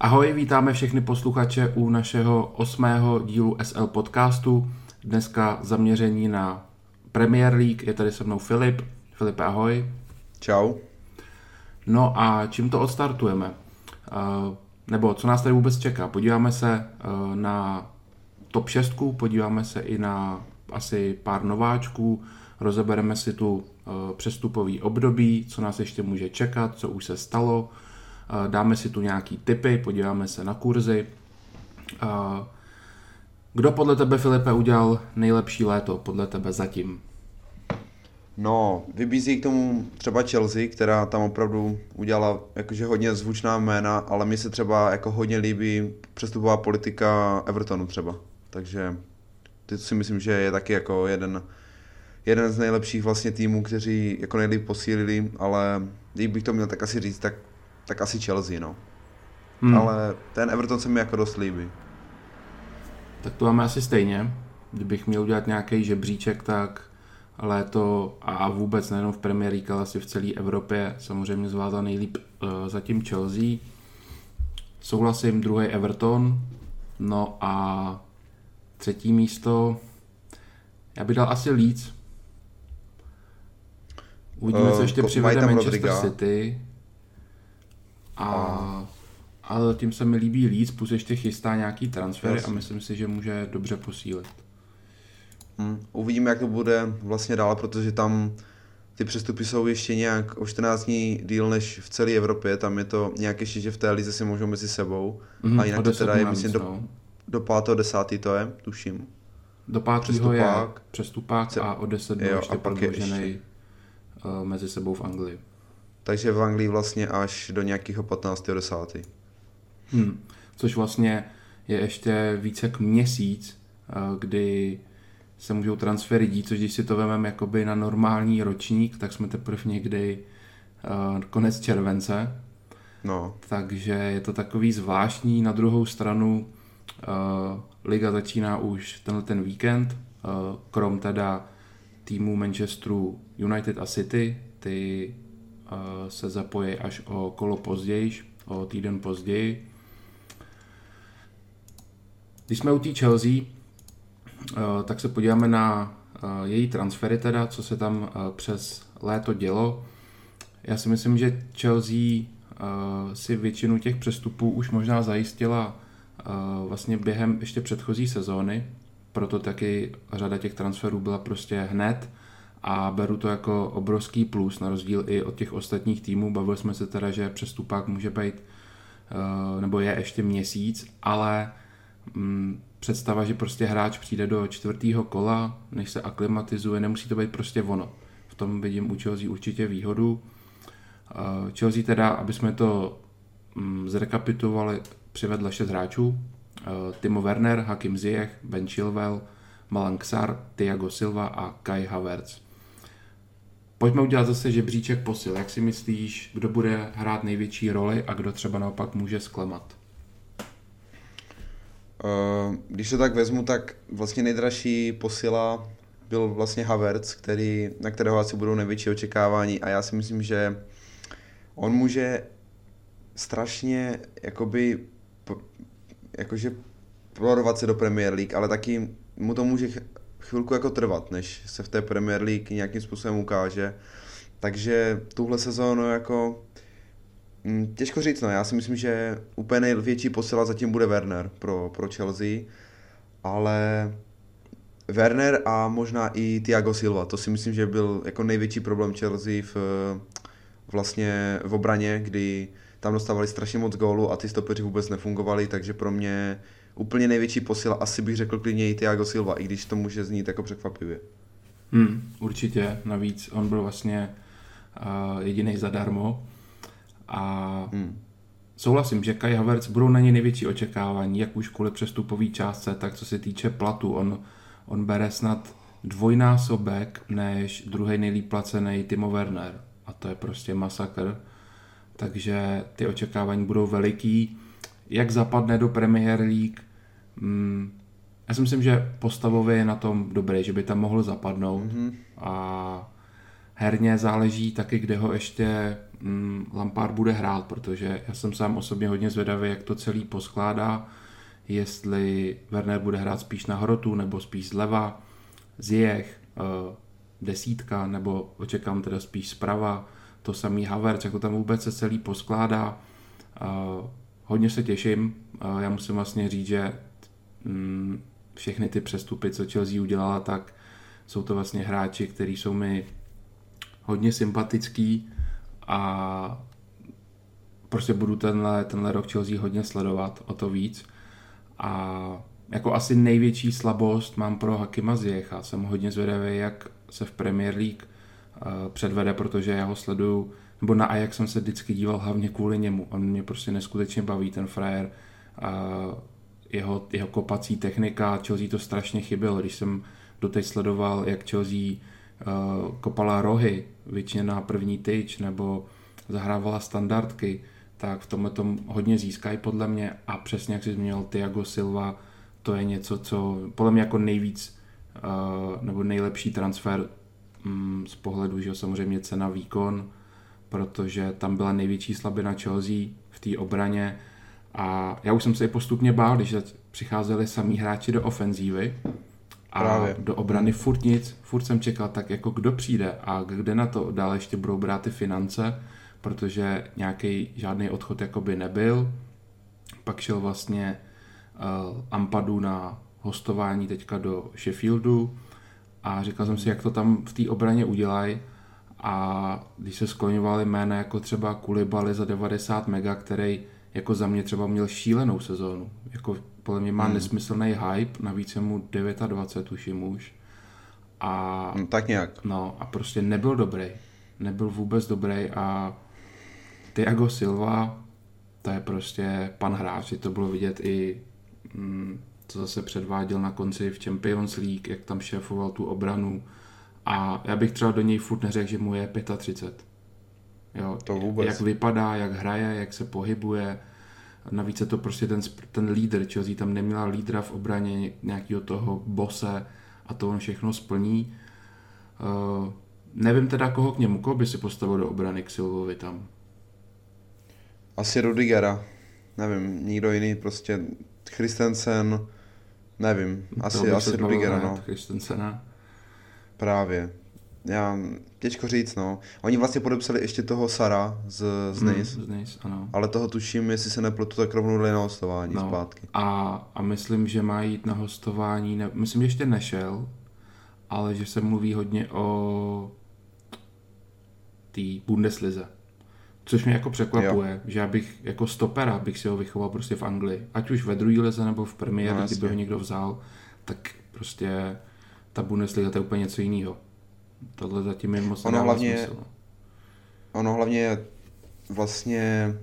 Ahoj, vítáme všechny posluchače u našeho osmého dílu SL podcastu. Dneska zaměření na Premier League. Je tady se mnou Filip. Filip, ahoj. Čau. No a čím to odstartujeme? Uh, nebo co nás tady vůbec čeká? Podíváme se uh, na top 6, podíváme se i na asi pár nováčků, rozebereme si tu uh, přestupový období, co nás ještě může čekat, co už se stalo, dáme si tu nějaký tipy, podíváme se na kurzy. Kdo podle tebe, Filipe, udělal nejlepší léto, podle tebe zatím? No, vybízí k tomu třeba Chelsea, která tam opravdu udělala jakože hodně zvučná jména, ale mně se třeba jako hodně líbí přestupová politika Evertonu třeba. Takže ty si myslím, že je taky jako jeden, jeden z nejlepších vlastně týmů, kteří jako nejlíp posílili, ale kdybych to měl tak asi říct, tak tak asi Chelsea, no. Hmm. Ale ten Everton se mi jako dost líbí. Tak to máme asi stejně. Kdybych měl udělat nějaký žebříček, tak léto a vůbec nejenom v Premier League, ale asi v celé Evropě samozřejmě zvládá nejlíp uh, zatím Chelsea. Souhlasím, druhý Everton. No a třetí místo, já bych dal asi Leeds. Uvidíme, co ještě přivede Manchester Rodriga. City. A, a zatím se mi líbí Leeds, plus ještě chystá nějaký transfery Jasně. a myslím si, že může dobře posílit. Hmm. Uvidíme, jak to bude vlastně dál, protože tam ty přestupy jsou ještě nějak o 14 dní díl než v celé Evropě, tam je to nějak ještě, že v té lize si můžou mezi sebou. Mm, a jinak to teda je, myslím, do, no. do 5. 10. to je, tuším. Do 5. přestupák. je přestupák a o 10 dní ještě prodloužený uh, mezi sebou v Anglii takže v Anglii vlastně až do nějakého 15. 10. Hmm. Což vlastně je ještě více jak měsíc, eh, kdy se můžou transfery dít, což když si to vezmeme jakoby na normální ročník, tak jsme teprve někdy uh, konec července. No. Takže je to takový zvláštní. Na druhou stranu uh, liga začíná už tenhle ten víkend, uh, krom teda týmu Manchesteru United a City, ty se zapojí až o kolo později, o týden později. Když jsme u té Chelsea, tak se podíváme na její transfery teda, co se tam přes léto dělo. Já si myslím, že Chelsea si většinu těch přestupů už možná zajistila vlastně během ještě předchozí sezóny, proto taky řada těch transferů byla prostě hned a beru to jako obrovský plus, na rozdíl i od těch ostatních týmů. Bavili jsme se teda, že přestupák může být, eh, nebo je ještě měsíc, ale mm, představa, že prostě hráč přijde do čtvrtého kola, než se aklimatizuje, nemusí to být prostě ono. V tom vidím u Chelsea určitě výhodu. Eh, Chelsea teda, aby jsme to mm, zrekapitulovali, přivedla šest hráčů. Eh, Timo Werner, Hakim Ziyech, Ben Chilwell, Malang Sar, Thiago Silva a Kai Havertz. Pojďme udělat zase žebříček posil. Jak si myslíš, kdo bude hrát největší roli a kdo třeba naopak může zklamat? Uh, když to tak vezmu, tak vlastně nejdražší posila byl vlastně Havertz, který, na kterého asi budou největší očekávání a já si myslím, že on může strašně jakoby jakože prorovat se do Premier League, ale taky mu to může chvilku jako trvat, než se v té Premier League nějakým způsobem ukáže. Takže tuhle sezónu jako mm, Těžko říct, no. Já si myslím, že úplně největší posila zatím bude Werner pro, pro Chelsea, ale Werner a možná i Thiago Silva, to si myslím, že byl jako největší problém Chelsea v, vlastně v obraně, kdy tam dostávali strašně moc gólů a ty stopeři vůbec nefungovali, takže pro mě úplně největší posila asi bych řekl klidně i Thiago Silva, i když to může znít jako překvapivě. Hmm, určitě, navíc on byl vlastně uh, jediný zadarmo. A hmm. souhlasím, že Kai Havertz budou na něj největší očekávání, jak už kvůli přestupový částce, tak co se týče platu, on, on bere snad dvojnásobek než druhý nejlíp placený Timo Werner. A to je prostě masakr, takže ty očekávání budou veliký, jak zapadne do Premier League, Mm, já si myslím, že postavově je na tom dobrý, že by tam mohl zapadnout mm-hmm. a herně záleží taky, kde ho ještě mm, Lampard bude hrát, protože já jsem sám osobně hodně zvědavý, jak to celý poskládá, jestli Werner bude hrát spíš na hrotu, nebo spíš zleva, Ziyech, uh, desítka, nebo očekám teda spíš zprava, to samý Havertz, jak to tam vůbec se celý poskládá. Uh, hodně se těším, uh, já musím vlastně říct, že mm, všechny ty přestupy, co Chelsea udělala, tak jsou to vlastně hráči, kteří jsou mi hodně sympatický a prostě budu tenhle, tenhle rok Chelsea hodně sledovat, o to víc. A jako asi největší slabost mám pro Hakima Ziecha. Jsem hodně zvědavý, jak se v Premier League uh, předvede, protože já ho sleduju, nebo na Ajax jsem se vždycky díval hlavně kvůli němu. On mě prostě neskutečně baví, ten frajer. Uh, jeho, jeho kopací technika, Chelsea to strašně chybělo, když jsem doteď sledoval, jak Chelsea uh, kopala rohy, většině na první tyč, nebo zahrávala standardky, tak v tomhle tom hodně získají podle mě. A přesně jak jsi zmínil Thiago Silva, to je něco, co podle mě jako nejvíc uh, nebo nejlepší transfer um, z pohledu, že samozřejmě cena výkon, protože tam byla největší slabina Chelsea v té obraně a já už jsem se i postupně bál, když přicházeli samý hráči do ofenzívy a Právě. do obrany furt nic, furt jsem čekal tak jako kdo přijde a kde na to dále ještě budou brát ty finance, protože nějaký žádný odchod jakoby nebyl. Pak šel vlastně uh, Ampadu na hostování teďka do Sheffieldu a říkal jsem si, jak to tam v té obraně udělají a když se skloňovali jména jako třeba Kulibali za 90 mega, který jako za mě třeba měl šílenou sezónu. Jako podle mě má hmm. nesmyslný hype, navíc je mu 29 tuším už. A, no, tak nějak. No a prostě nebyl dobrý. Nebyl vůbec dobrý a Thiago Silva, to je prostě pan hráč, to bylo vidět i mm, co zase předváděl na konci v Champions League, jak tam šéfoval tu obranu. A já bych třeba do něj furt neřekl, že mu je 35. Jo, to vůbec. Jak vypadá, jak hraje, jak se pohybuje. Navíc je to prostě ten, ten lídr, Chelsea tam neměla lídra v obraně nějakého toho bose a to on všechno splní. Uh, nevím teda koho k němu, koho by si postavil do obrany k Silvovi tam. Asi Rudigera. Nevím, nikdo jiný, prostě Christensen, nevím, asi, asi Rudigera, no. Christensena. Právě. Já, těžko říct, no. Oni vlastně podepsali ještě toho Sara z, z hmm, Nice. z Nice, ano. Ale toho tuším, jestli se nepletu, tak rovnou dali na hostování no. zpátky. A, a myslím, že má jít na hostování, ne, myslím, že ještě nešel, ale že se mluví hodně o té Bundeslize. Což mě jako překvapuje, jo. že já bych jako stopera bych si ho vychoval prostě v Anglii. Ať už ve druhé lize nebo v Premier, no, kdyby ho někdo vzal, tak prostě ta Bundesliga to je úplně něco jiného. Tohle zatím je moc ono hlavně, smysl. No. Ono hlavně vlastně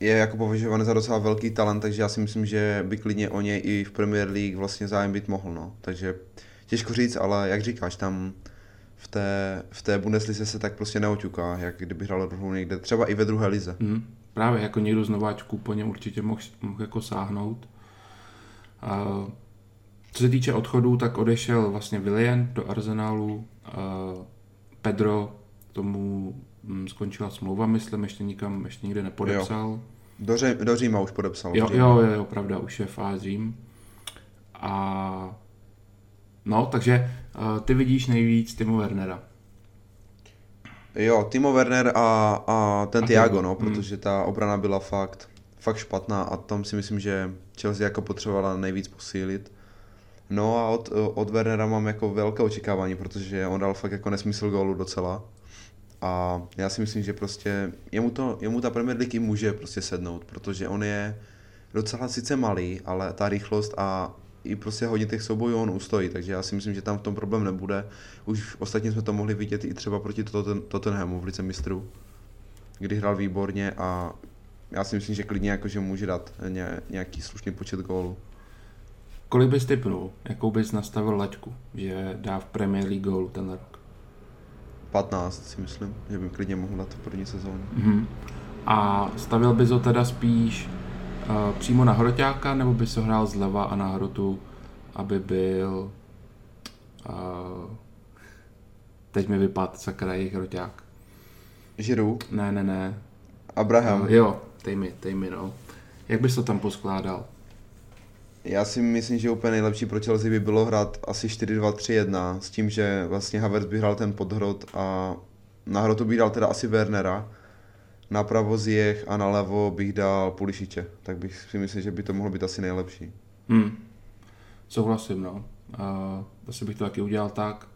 je jako považovaný za docela velký talent, takže já si myslím, že by klidně o něj i v Premier League vlastně zájem být mohl, no. Takže těžko říct, ale jak říkáš, tam v té, v té Bundeslize se tak prostě neoťuká, jak kdyby hrál druhou někde, třeba i ve druhé lize. Mm, právě jako někdo z nováčků po něm určitě mohl, mohl jako sáhnout. Uh, co se týče odchodů, tak odešel vlastně Willian do Arsenalu, Pedro tomu um, skončila smlouva, myslím, ještě nikam, ještě nikde nepodepsal. Jo. Do, Ří, do Říma už podepsal. Jo, jo, jo, jo, pravda, už je fáz Řím. A no, takže uh, ty vidíš nejvíc Timo Wernera. Jo, Timo Werner a, a ten a Thiago, no, hmm. protože ta obrana byla fakt, fakt špatná a tam si myslím, že Chelsea jako potřebovala nejvíc posílit. No a od, od Wernera mám jako velké očekávání, protože on dal fakt jako nesmysl gólu docela. A já si myslím, že prostě jemu, to, jemu ta Premier League může prostě sednout, protože on je docela sice malý, ale ta rychlost a i prostě hodně těch soubojů on ustojí, takže já si myslím, že tam v tom problém nebude. Už ostatně jsme to mohli vidět i třeba proti Tottenhamu v lice mistrů, kdy hrál výborně a já si myslím, že klidně jakože může dát nějaký slušný počet gólů. Kolik bys typnul, jakou bys nastavil laťku, že dá v Premier League gólu ten rok? 15 si myslím, že by klidně mohl dát v první sezónu. Mm-hmm. A stavil bys ho teda spíš uh, přímo na hroťáka, nebo bys ho hrál zleva a na hrotu, aby byl uh, teď mi vypadl sakra jejich roťák. Žiru? Ne, ne, ne. Abraham. Uh, jo, dej mi, dej mi, no. Jak bys to tam poskládal? Já si myslím, že úplně nejlepší pro Chelsea by bylo hrát asi 4-2-3-1 s tím, že vlastně Havertz by hrál ten podhrot a na hrotu bych dal teda asi Wernera, napravo Ziyech a nalevo bych dal Pulišiče. Tak bych si myslím, že by to mohlo být asi nejlepší. Hmm. Souhlasím, no. Uh, asi bych to taky udělal tak.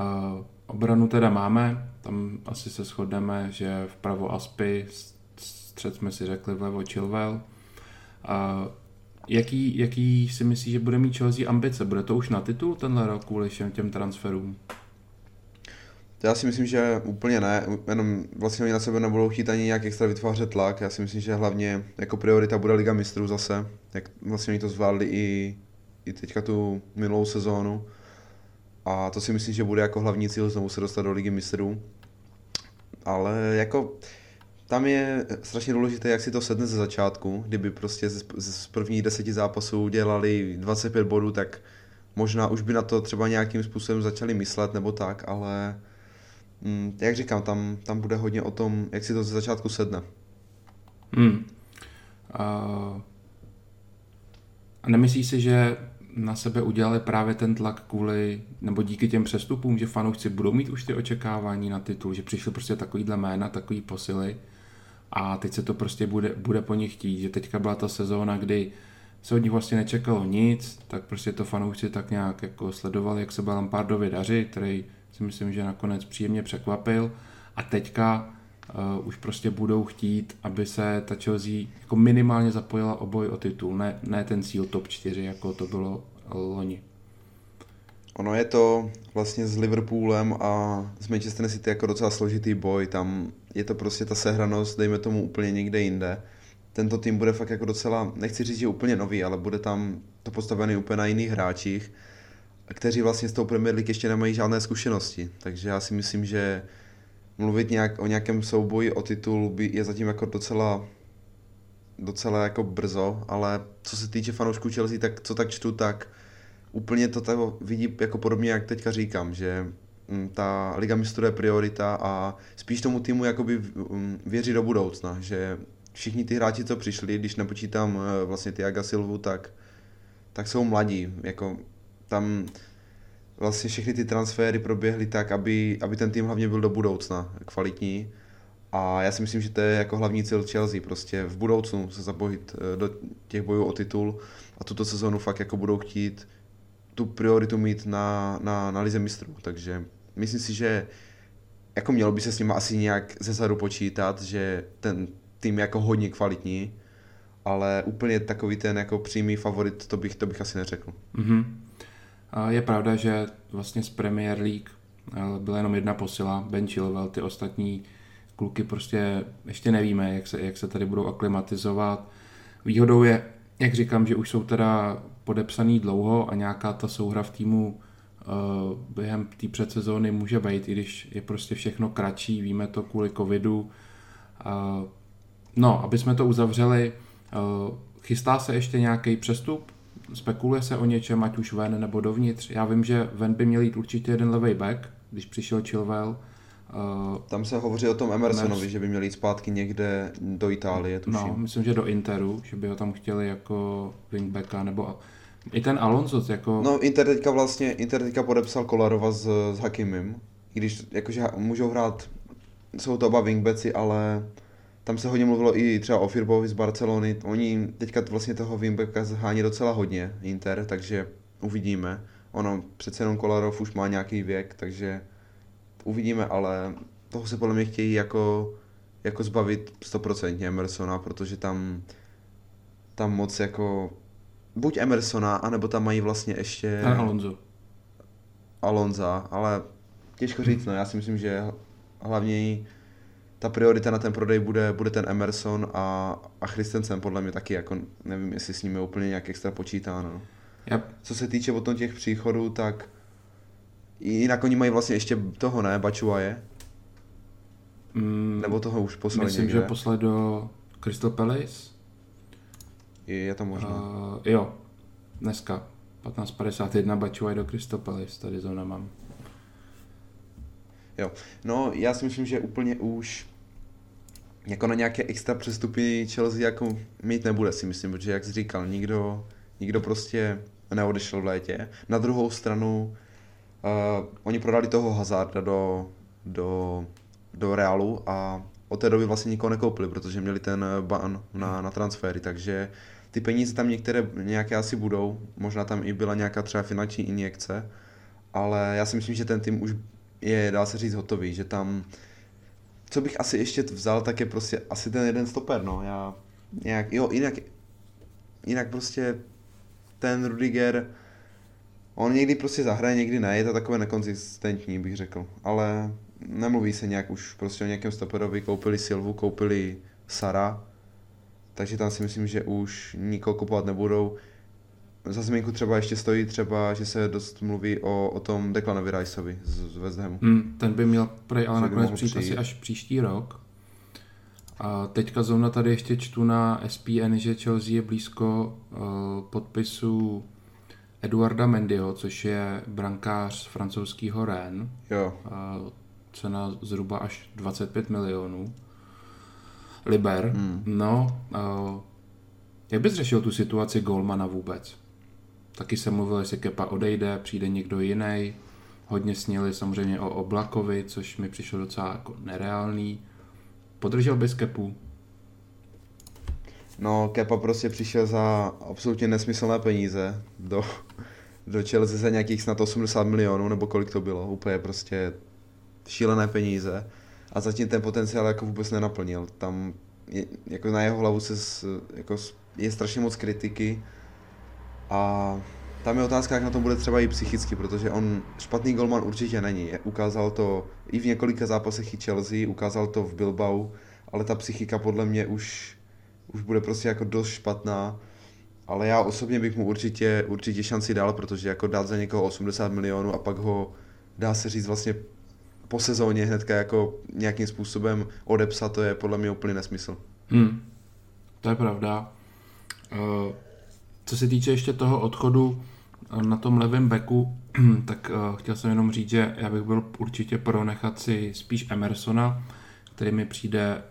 Uh, obranu teda máme, tam asi se shodneme, že vpravo Aspy, střed jsme si řekli vlevo Chilwell. Uh, jaký, jaký si myslíš, že bude mít Chelsea ambice? Bude to už na titul tenhle rok kvůli všem těm transferům? Já si myslím, že úplně ne, jenom vlastně oni na sebe nebudou chtít ani nějak extra vytvářet tlak. Já si myslím, že hlavně jako priorita bude Liga mistrů zase, jak vlastně oni to zvládli i, i teďka tu minulou sezónu. A to si myslím, že bude jako hlavní cíl znovu se dostat do Ligy mistrů. Ale jako tam je strašně důležité, jak si to sedne ze začátku. Kdyby prostě z, z prvních deseti zápasů dělali 25 bodů, tak možná už by na to třeba nějakým způsobem začali myslet nebo tak, ale mm, jak říkám, tam, tam bude hodně o tom, jak si to ze začátku sedne. Hmm. A nemyslíš si, že na sebe udělali právě ten tlak kvůli, nebo díky těm přestupům, že fanoušci budou mít už ty očekávání na titul, že přišly prostě takovýhle jména, takový posily a teď se to prostě bude, bude po nich chtít, že teďka byla ta sezóna, kdy se od nich vlastně nečekalo nic, tak prostě to fanoušci tak nějak jako sledovali, jak se byl Lampardovi daři, který si myslím, že nakonec příjemně překvapil a teďka uh, už prostě budou chtít, aby se ta Chelsea jako minimálně zapojila o boj o titul, ne, ne ten cíl top 4, jako to bylo loni. Ono je to vlastně s Liverpoolem a s Manchester City jako docela složitý boj, tam je to prostě ta sehranost, dejme tomu úplně někde jinde. Tento tým bude fakt jako docela, nechci říct, že úplně nový, ale bude tam to postavený úplně na jiných hráčích, kteří vlastně s tou Premier League ještě nemají žádné zkušenosti. Takže já si myslím, že mluvit nějak, o nějakém souboji o titul by, je zatím jako docela docela jako brzo, ale co se týče fanoušků Chelsea, tak co tak čtu, tak úplně to tak vidí jako podobně, jak teďka říkám, že ta Liga mistrů je priorita a spíš tomu týmu jakoby mm, věří do budoucna, že všichni ty hráči, co přišli, když nepočítám eh, vlastně Tiaga Silvu, tak, tak jsou mladí, jako tam vlastně všechny ty transfery proběhly tak, aby, aby ten tým hlavně byl do budoucna kvalitní. A já si myslím, že to je jako hlavní cíl Chelsea, prostě v budoucnu se zapojit eh, do těch bojů o titul a tuto sezonu fakt jako budou chtít tu prioritu mít na, na, na lize mistrů, takže myslím si, že jako mělo by se s nimi asi nějak ze zadu počítat, že ten tým je jako hodně kvalitní, ale úplně takový ten jako přímý favorit, to bych, to bych asi neřekl. Mm-hmm. A je pravda, že vlastně z Premier League eh, byla jenom jedna posila, Ben Chilwell, ty ostatní kluky prostě ještě nevíme, jak se, jak se tady budou aklimatizovat. Výhodou je, jak říkám, že už jsou teda podepsaný dlouho a nějaká ta souhra v týmu uh, během té předsezóny může být, i když je prostě všechno kratší, víme to kvůli covidu. Uh, no, aby jsme to uzavřeli, uh, chystá se ještě nějaký přestup? Spekuluje se o něčem, ať už ven nebo dovnitř? Já vím, že ven by měl jít určitě jeden levý back, když přišel Chilwell, Uh, Tam se hovoří o tom Emersonovi, Emers... že by měl jít zpátky někde do Itálie, tuším. No, myslím, že do Interu, že by ho tam chtěli jako wingbacka, nebo i ten Alonso, jako... No, Inter teďka vlastně, Inter teďka podepsal Kolarova s, s Hakimim, i když jakože můžou hrát, jsou to oba wingbacki, ale tam se hodně mluvilo i třeba o Firbovi z Barcelony, oni teďka vlastně toho wingbacka zhání docela hodně, Inter, takže uvidíme. Ono, přece jenom Kolarov už má nějaký věk, takže uvidíme, ale toho se podle mě chtějí jako, jako zbavit 100% Emersona, protože tam, tam moc jako buď Emersona, anebo tam mají vlastně ještě... A Alonso. Alonza, ale těžko říct, no já si myslím, že hlavně ta priorita na ten prodej bude, bude ten Emerson a, a Christensen podle mě taky, jako nevím, jestli s nimi úplně nějak extra počítáno. No. Yep. Co se týče potom těch příchodů, tak Jinak oni mají vlastně ještě toho, ne? Bačuaje? Mm, Nebo toho už poslali Myslím, někde? že poslali do Crystal Palace. Je, je to možné. Uh, jo, dneska 15.51 Bačuaj do Crystal Palace, tady zóna mám. Jo. No, já si myslím, že úplně už jako na nějaké extra přestupy Chelsea jako mít nebude, si myslím, protože jak jsi říkal, nikdo, nikdo prostě neodešel v létě. Na druhou stranu, uh, oni prodali toho Hazarda do, do, do Realu a od té doby vlastně nikoho nekoupili, protože měli ten ban na, na transfery, takže ty peníze tam některé nějaké asi budou, možná tam i byla nějaká třeba finanční injekce, ale já si myslím, že ten tým už je, dá se říct, hotový, že tam, co bych asi ještě vzal, tak je prostě asi ten jeden stoper, no, já nějak, jo, jinak, jinak prostě ten Rudiger, on někdy prostě zahraje, někdy ne, je to takové nekonzistentní, bych řekl, ale nemluví se nějak už prostě o nějakém stoperovi, koupili Silvu, koupili Sara, takže tam si myslím, že už nikoho kupovat nebudou. Za zmínku třeba ještě stojí třeba, že se dost mluví o, o tom Declanovi Riceovi z, z West Hamu. Hmm, ten by měl prej, ale nakonec přijít asi až příští rok. A teďka zrovna tady ještě čtu na SPN, že Chelsea je blízko uh, podpisu Eduarda Mendyho, což je brankář z francouzského Rennes. Jo. Uh, cena zhruba až 25 milionů liber. Hmm. No, uh, jak bys řešil tu situaci Golmana vůbec? Taky se mluvil, jestli Kepa odejde, přijde někdo jiný. Hodně sněli samozřejmě o Oblakovi, což mi přišlo docela jako nereálný. Podržel bys Kepu? No, Kepa prostě přišel za absolutně nesmyslné peníze do, do Chelsea za nějakých snad 80 milionů, nebo kolik to bylo, úplně prostě šílené peníze a zatím ten potenciál jako vůbec nenaplnil. Tam je, jako na jeho hlavu se jako je strašně moc kritiky a tam je otázka, jak na tom bude třeba i psychicky, protože on špatný golman určitě není. Ukázal to i v několika zápasech i Chelsea, ukázal to v Bilbao, ale ta psychika podle mě už, už bude prostě jako dost špatná. Ale já osobně bych mu určitě, určitě šanci dal, protože jako dát za někoho 80 milionů a pak ho, dá se říct, vlastně po sezóně hnedka jako nějakým způsobem odepsat, to je podle mě úplný nesmysl. Hmm. To je pravda. Uh, co se týče ještě toho odchodu eh, na tom levém beku, tak uh, chtěl jsem jenom říct, že já bych byl určitě pro nechat si spíš Emersona, který mi přijde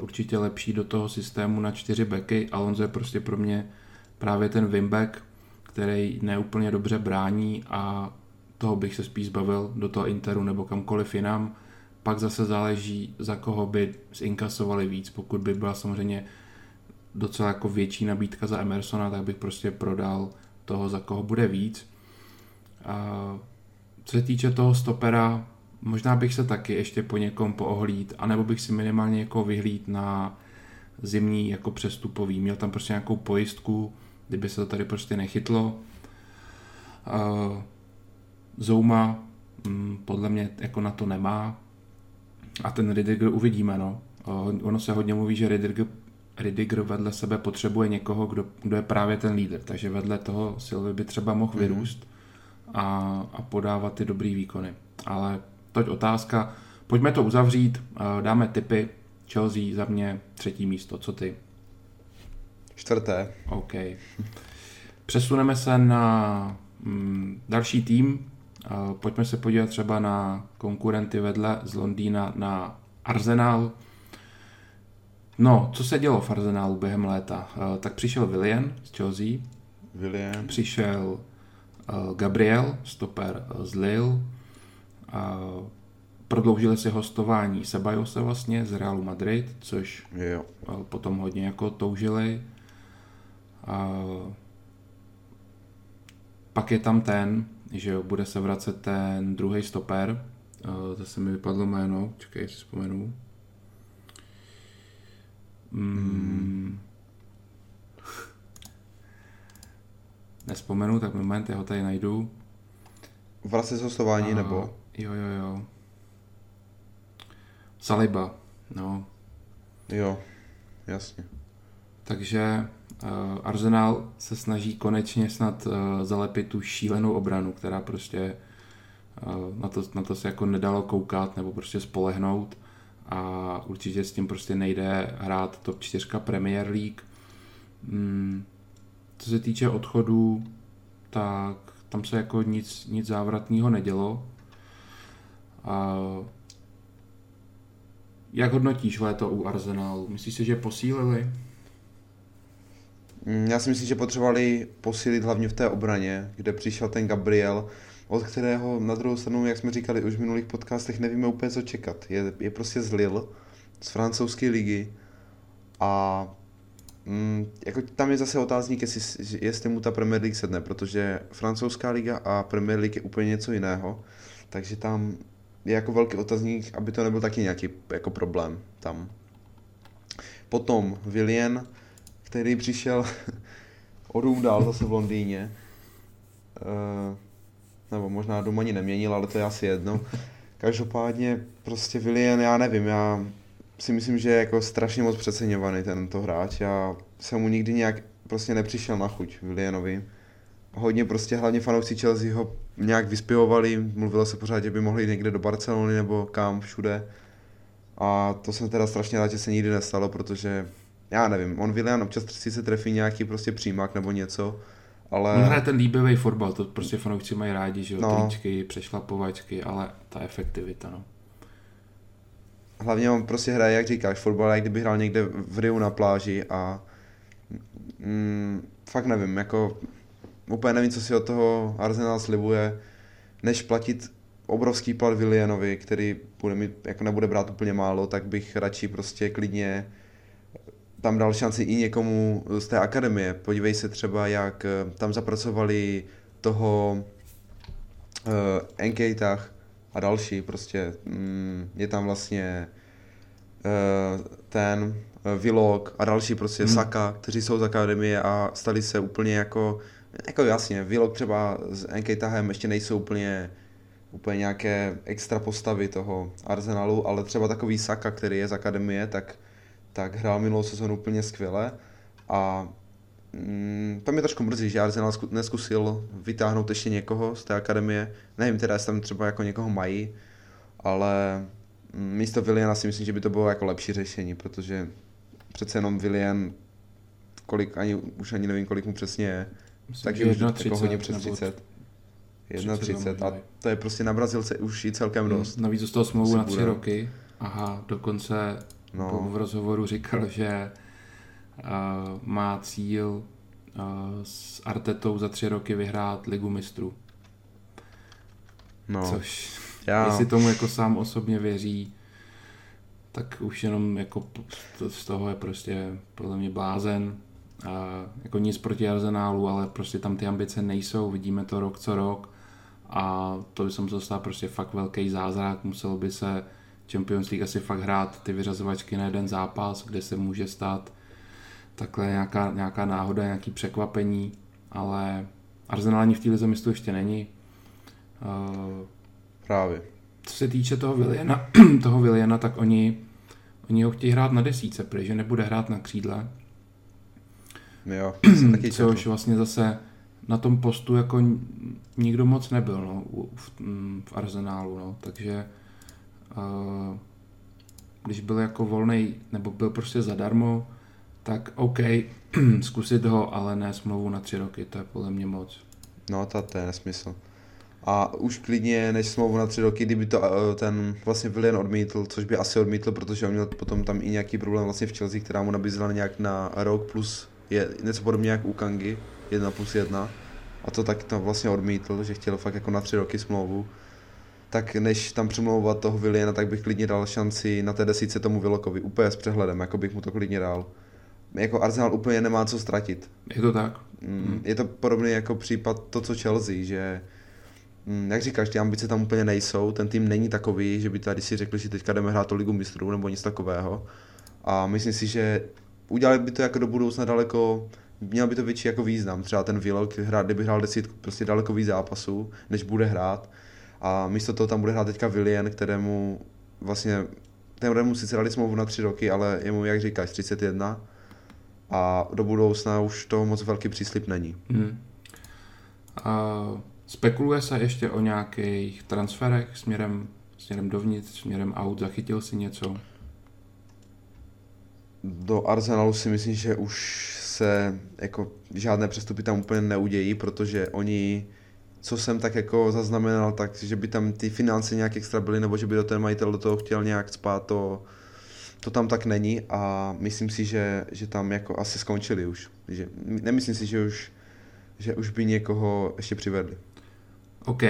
určitě lepší do toho systému na čtyři beky. Alonso je prostě pro mě právě ten wingback, který neúplně dobře brání a toho bych se spíš zbavil do toho Interu nebo kamkoliv jinam. Pak zase záleží, za koho by zinkasovali víc. Pokud by byla samozřejmě docela jako větší nabídka za Emersona, tak bych prostě prodal toho, za koho bude víc. A co se týče toho stopera, možná bych se taky ještě po někom poohlíd, anebo bych si minimálně jako vyhlíd na zimní jako přestupový. Měl tam prostě nějakou pojistku, kdyby se to tady prostě nechytlo. Zouma mm, podle mě jako na to nemá a ten Ridiger uvidíme, no. Ono se hodně mluví, že Ridiger, Ridiger vedle sebe potřebuje někoho, kdo, kdo je právě ten lídr, takže vedle toho Silvy by třeba mohl mm-hmm. vyrůst a, a podávat ty dobrý výkony. Ale toť otázka, pojďme to uzavřít, dáme tipy, Chelsea za mě třetí místo, co ty? Čtvrté. OK. Přesuneme se na mm, další tým, Pojďme se podívat třeba na konkurenty vedle z Londýna na Arsenal. No, co se dělo v Arsenalu během léta? Tak přišel William z Chelsea. William. Přišel Gabriel, stoper z Lille. Prodloužili si hostování Sebajose vlastně z Realu Madrid, což jo. potom hodně jako toužili. Pak je tam ten, že jo, bude se vracet ten druhý stoper, zase mi vypadlo jméno, čekej, si vzpomenu. Mm. Nespomenu, tak moment, já ho tady najdu. Vracet hostování uh, nebo? Jo, jo, jo. Saliba, no. Jo, jasně. Takže Arsenal se snaží konečně snad uh, zalepit tu šílenou obranu, která prostě uh, na, to, na to se jako nedalo koukat nebo prostě spolehnout a určitě s tím prostě nejde hrát top 4 Premier League. Hmm. Co se týče odchodů, tak tam se jako nic, nic závratného nedělo. A jak hodnotíš léto u Arsenalu? Myslíš si, že posílili? Mm, já si myslím, že potřebovali posílit hlavně v té obraně, kde přišel ten Gabriel, od kterého na druhou stranu, jak jsme říkali už v minulých podcastech, nevíme úplně co čekat. Je, je prostě z Lille, z francouzské ligy a mm, jako tam je zase otázník, jestli, jestli mu ta Premier League sedne, protože francouzská liga a Premier League je úplně něco jiného, takže tam je jako velký otazník, aby to nebyl taky nějaký jako problém tam. Potom Willian, který přišel o dům dál zase v Londýně. Uh, nebo možná dům ani neměnil, ale to je asi jedno. Každopádně prostě Willian, já nevím, já si myslím, že je jako strašně moc přeceňovaný tento hráč. Já jsem mu nikdy nějak prostě nepřišel na chuť Willianovi. Hodně prostě hlavně fanoušci Chelsea ho nějak vyspěvovali, mluvilo se pořád, že by mohli jít někde do Barcelony nebo kam všude. A to jsem teda strašně rád, že se nikdy nestalo, protože já nevím, on Willian občas si se trefí nějaký prostě přímák nebo něco, ale... On hraje ten líbivý fotbal, to prostě fanoušci mají rádi, že jo, no. tričky, přešlapovačky, ale ta efektivita, no. Hlavně on prostě hraje, jak říkáš, fotbal, jak kdyby hrál někde v Riu na pláži a mm, fakt nevím, jako úplně nevím, co si od toho Arsenal slibuje, než platit obrovský plat Willianovi, který bude mít, jako nebude brát úplně málo, tak bych radši prostě klidně tam dal šanci i někomu z té akademie. Podívej se třeba, jak eh, tam zapracovali toho uh, Enkejtach a další, prostě mm, je tam vlastně uh, ten uh, Vilok a další prostě hmm. Saka, kteří jsou z akademie a stali se úplně jako, jako jasně, Vilok třeba s Enkejtahem ještě nejsou úplně úplně nějaké extra postavy toho Arsenalu, ale třeba takový Saka, který je z akademie, tak tak hrál minulou sezonu úplně skvěle a mm, to mě trošku mrzí, že Arsenal neskusil vytáhnout ještě někoho z té akademie. Nevím teda, jestli tam třeba jako někoho mají, ale místo Williana si myslím, že by to bylo jako lepší řešení, protože přece jenom Willian, kolik, ani, už ani nevím, kolik mu přesně je, myslím, tak je už jako hodně přes 30. 31 a to je prostě na Brazilce už i celkem dost. Navíc dostal smlouvu na tři roky. Aha, dokonce No. V rozhovoru říkal, že uh, má cíl uh, s Artetou za tři roky vyhrát ligu mistrů. No. Což, Já. jestli tomu jako sám osobně věří, tak už jenom jako z toho je prostě podle mě blázen. A jako nic proti Arsenálu, ale prostě tam ty ambice nejsou, vidíme to rok co rok a to by se musel stát prostě fakt velký zázrak, muselo by se Champions League asi fakt hrát ty vyřazovačky na jeden zápas, kde se může stát takhle nějaká, nějaká náhoda, nějaký překvapení, ale Arsenal ani v téhle zemi ještě není. Uh, Právě. Co se týče toho Williana, toho Williana tak oni, oni ho chtějí hrát na desíce, protože nebude hrát na křídle. Jo, taky Což vlastně zase na tom postu jako nikdo moc nebyl no, v, v Arsenálu, no, takže když byl jako volný nebo byl prostě zadarmo, tak OK, zkusit ho, ale ne smlouvu na tři roky, to je podle mě moc. No, to, to je nesmysl. A už klidně než smlouvu na tři roky, kdyby to eh, ten vlastně Willian odmítl, což by asi odmítl, protože on měl potom tam i nějaký problém vlastně v Chelsea, která mu nabízela nějak na rok plus je něco podobně jak u Kangy, jedna plus jedna. A to tak to vlastně odmítl, že chtěl fakt jako na tři roky smlouvu tak než tam přemlouvat toho Williana, tak bych klidně dal šanci na té desíce tomu Vilokovi, úplně s přehledem, jako bych mu to klidně dal. Jako Arsenal úplně nemá co ztratit. Je to tak. Mm, je to podobný jako případ to, co Chelsea, že mm, jak říkáš, ty ambice tam úplně nejsou, ten tým není takový, že by tady si řekli, že teďka jdeme hrát o ligu mistrů nebo nic takového. A myslím si, že udělali by to jako do budoucna daleko, měl by to větší jako význam. Třeba ten Vilok, kdyby hrál desítku, prostě daleko víc zápasů, než bude hrát a místo toho tam bude hrát teďka Willian, kterému vlastně, kterému sice dali smlouvu na tři roky, ale je mu, jak říkáš, 31 a do budoucna už to moc velký příslip není. Hmm. A spekuluje se ještě o nějakých transferech směrem, směrem dovnitř, směrem out, zachytil si něco? Do Arsenalu si myslím, že už se jako žádné přestupy tam úplně neudějí, protože oni co jsem tak jako zaznamenal, tak že by tam ty finance nějak extra byly, nebo že by do ten majitel do toho chtěl nějak spát to to tam tak není a myslím si, že, že tam jako asi skončili už. Že, nemyslím si, že už, že už by někoho ještě přivedli. OK.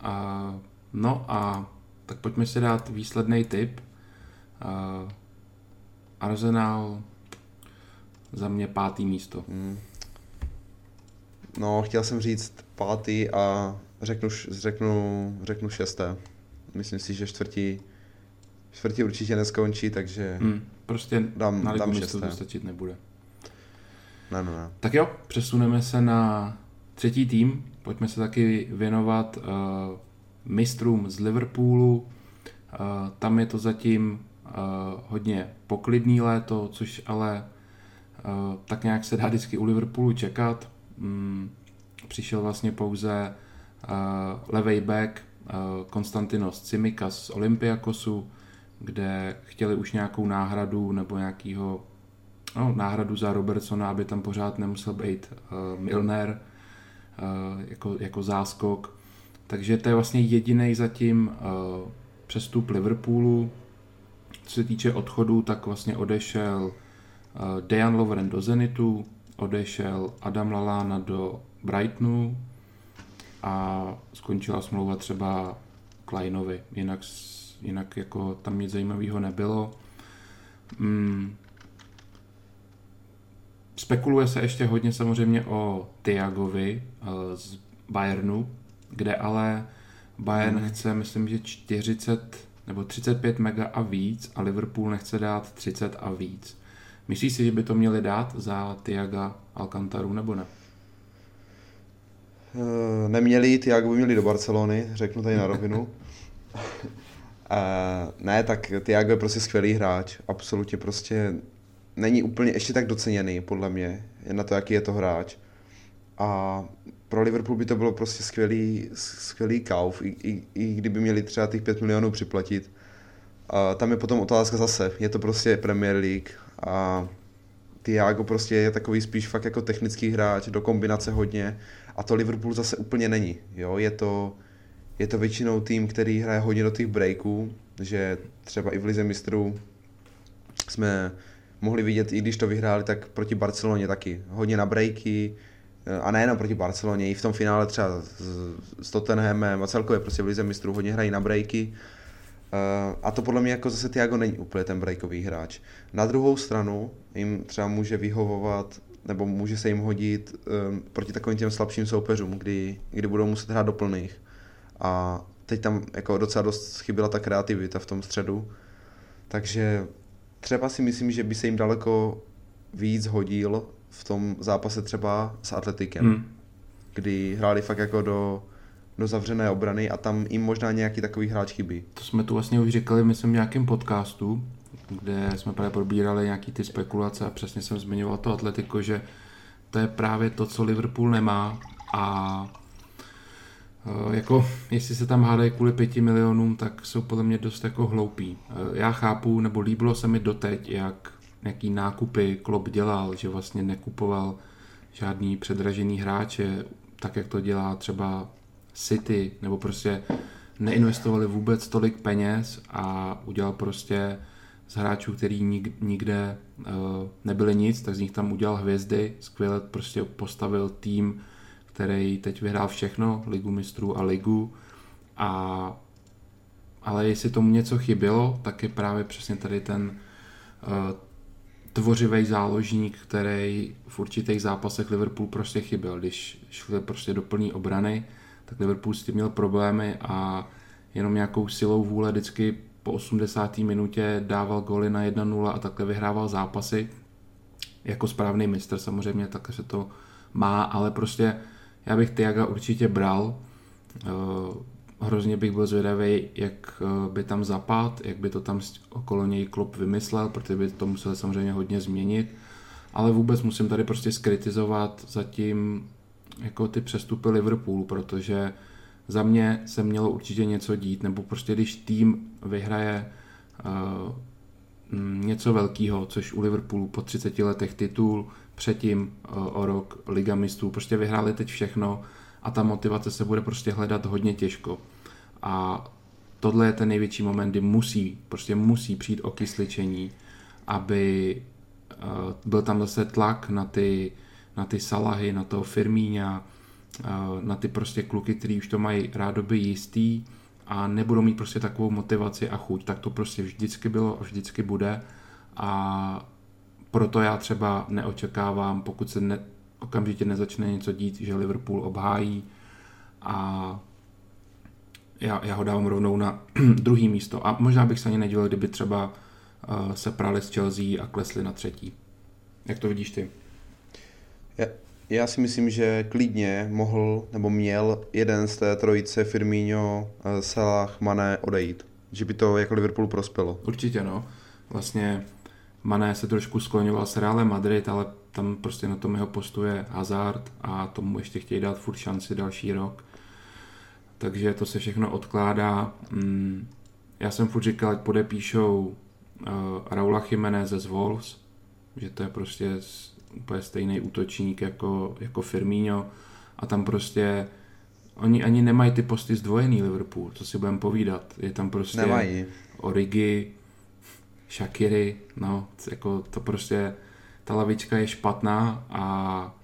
A, no a tak pojďme si dát výsledný tip. Uh, Arsenal za mě pátý místo. Hmm. No, chtěl jsem říct pátý a řeknu, řeknu, řeknu šesté. Myslím si, že čtvrtí, čtvrtí určitě neskončí, takže hmm. prostě dám, na dám šesté. to stačit nebude. Ne, ne, ne. Tak jo, přesuneme se na třetí tým. Pojďme se taky věnovat uh, mistrům z Liverpoolu. Uh, tam je to zatím uh, hodně poklidný léto, což ale uh, tak nějak se dá vždycky u Liverpoolu čekat. Mm, přišel vlastně pouze uh, levej back uh, Konstantinos Cimikas z Olympiakosu, kde chtěli už nějakou náhradu nebo nějakýho no, náhradu za Robertsona, aby tam pořád nemusel být uh, Milner uh, jako, jako záskok. Takže to je vlastně jediný zatím uh, přestup Liverpoolu. Co se týče odchodu, tak vlastně odešel uh, Dejan Lovren do Zenitu, odešel Adam Lalana do Brightonu a skončila smlouva třeba Kleinovi. Jinak, jinak jako tam nic zajímavého nebylo. Mm. Spekuluje se ještě hodně samozřejmě o Tiagovi uh, z Bayernu, kde ale Bayern hmm. chce, myslím, že 40 nebo 35 mega a víc a Liverpool nechce dát 30 a víc. Myslíš si, že by to měli dát za Tiaga Alcantaru nebo ne? Uh, neměli, Tiago by měli do Barcelony, řeknu tady na rovinu. uh, ne, tak Tiago je prostě skvělý hráč, absolutně prostě není úplně ještě tak doceněný, podle mě, na to, jaký je to hráč. A pro Liverpool by to bylo prostě skvělý, skvělý kauf, i, i, i kdyby měli třeba těch 5 milionů připlatit. A tam je potom otázka zase, je to prostě Premier League a Thiago prostě je takový spíš fakt jako technický hráč, do kombinace hodně a to Liverpool zase úplně není. Jo? Je, to, je to většinou tým, který hraje hodně do těch breaků, že třeba i v Lize mistrů jsme mohli vidět, i když to vyhráli, tak proti Barceloně taky. Hodně na breaky, a nejenom proti Barceloně, i v tom finále třeba s, Tottenhamem a celkově prostě v Lize mistrů hodně hrají na breaky. Uh, a to podle mě jako zase Tiago není úplně ten breakový hráč. Na druhou stranu jim třeba může vyhovovat nebo může se jim hodit um, proti takovým těm slabším soupeřům, kdy, kdy budou muset hrát do plných. A teď tam jako docela dost chyběla ta kreativita v tom středu. Takže třeba si myslím, že by se jim daleko víc hodil v tom zápase třeba s Atletikem, hmm. kdy hráli fakt jako do, do zavřené obrany a tam jim možná nějaký takový hráč chybí. To jsme tu vlastně už říkali, myslím, v nějakém podcastu, kde jsme právě probírali nějaký ty spekulace a přesně jsem zmiňoval to Atletico, že to je právě to, co Liverpool nemá a e, jako, jestli se tam hádají kvůli pěti milionům, tak jsou podle mě dost jako hloupí. E, já chápu, nebo líbilo se mi doteď, jak jaký nákupy Klopp dělal, že vlastně nekupoval žádný předražený hráče, tak jak to dělá třeba City, nebo prostě neinvestovali vůbec tolik peněz a udělal prostě z hráčů, který nik, nikde uh, nebyli nic, tak z nich tam udělal hvězdy, skvěle prostě postavil tým, který teď vyhrál všechno, ligu mistrů a ligu a ale jestli tomu něco chybělo, tak je právě přesně tady ten uh, tvořivý záložník, který v určitých zápasech Liverpool prostě chyběl. Když šli prostě do plné obrany, tak Liverpool s tím měl problémy a jenom nějakou silou vůle vždycky po 80. minutě dával góly na 1-0 a takhle vyhrával zápasy. Jako správný mistr samozřejmě, tak se to má, ale prostě já bych Tiaga určitě bral. Eh, hrozně bych byl zvědavý, jak eh, by tam zapad, jak by to tam okolo něj klub vymyslel, protože by to musel samozřejmě hodně změnit. Ale vůbec musím tady prostě skritizovat zatím jako ty přestupy Liverpoolu, protože za mě se mělo určitě něco dít, nebo prostě když tým vyhraje uh, něco velkého, což u Liverpoolu po 30 letech titul, předtím uh, o rok Liga mistrů, prostě vyhráli teď všechno, a ta motivace se bude prostě hledat hodně těžko. A tohle je ten největší moment, kdy musí, prostě musí přijít okysličení aby uh, byl tam zase tlak na ty, na ty Salahy, na toho Firmíňa, na ty prostě kluky, kteří už to mají rádoby jistý a nebudou mít prostě takovou motivaci a chuť. Tak to prostě vždycky bylo a vždycky bude a proto já třeba neočekávám, pokud se ne, okamžitě nezačne něco dít, že Liverpool obhájí a já, já ho dávám rovnou na druhý místo. A možná bych se ani nedělal, kdyby třeba uh, se prali s Chelsea a klesli na třetí. Jak to vidíš ty? Já, si myslím, že klidně mohl nebo měl jeden z té trojice Firmino, eh, Salah, Mané odejít. Že by to jako Liverpool prospělo. Určitě no. Vlastně Mané se trošku skloňoval s Realem Madrid, ale tam prostě na tom jeho postu je Hazard a tomu ještě chtějí dát furt šanci další rok. Takže to se všechno odkládá. Mm, já jsem furt říkal, ať podepíšou uh, Raula Jiménez ze Wolves, že to je prostě úplně stejný útočník jako, jako Firmino a tam prostě oni ani nemají ty posty zdvojený Liverpool, co si budeme povídat. Je tam prostě nemají. Origi, Shakiri, no, jako to prostě, ta lavička je špatná a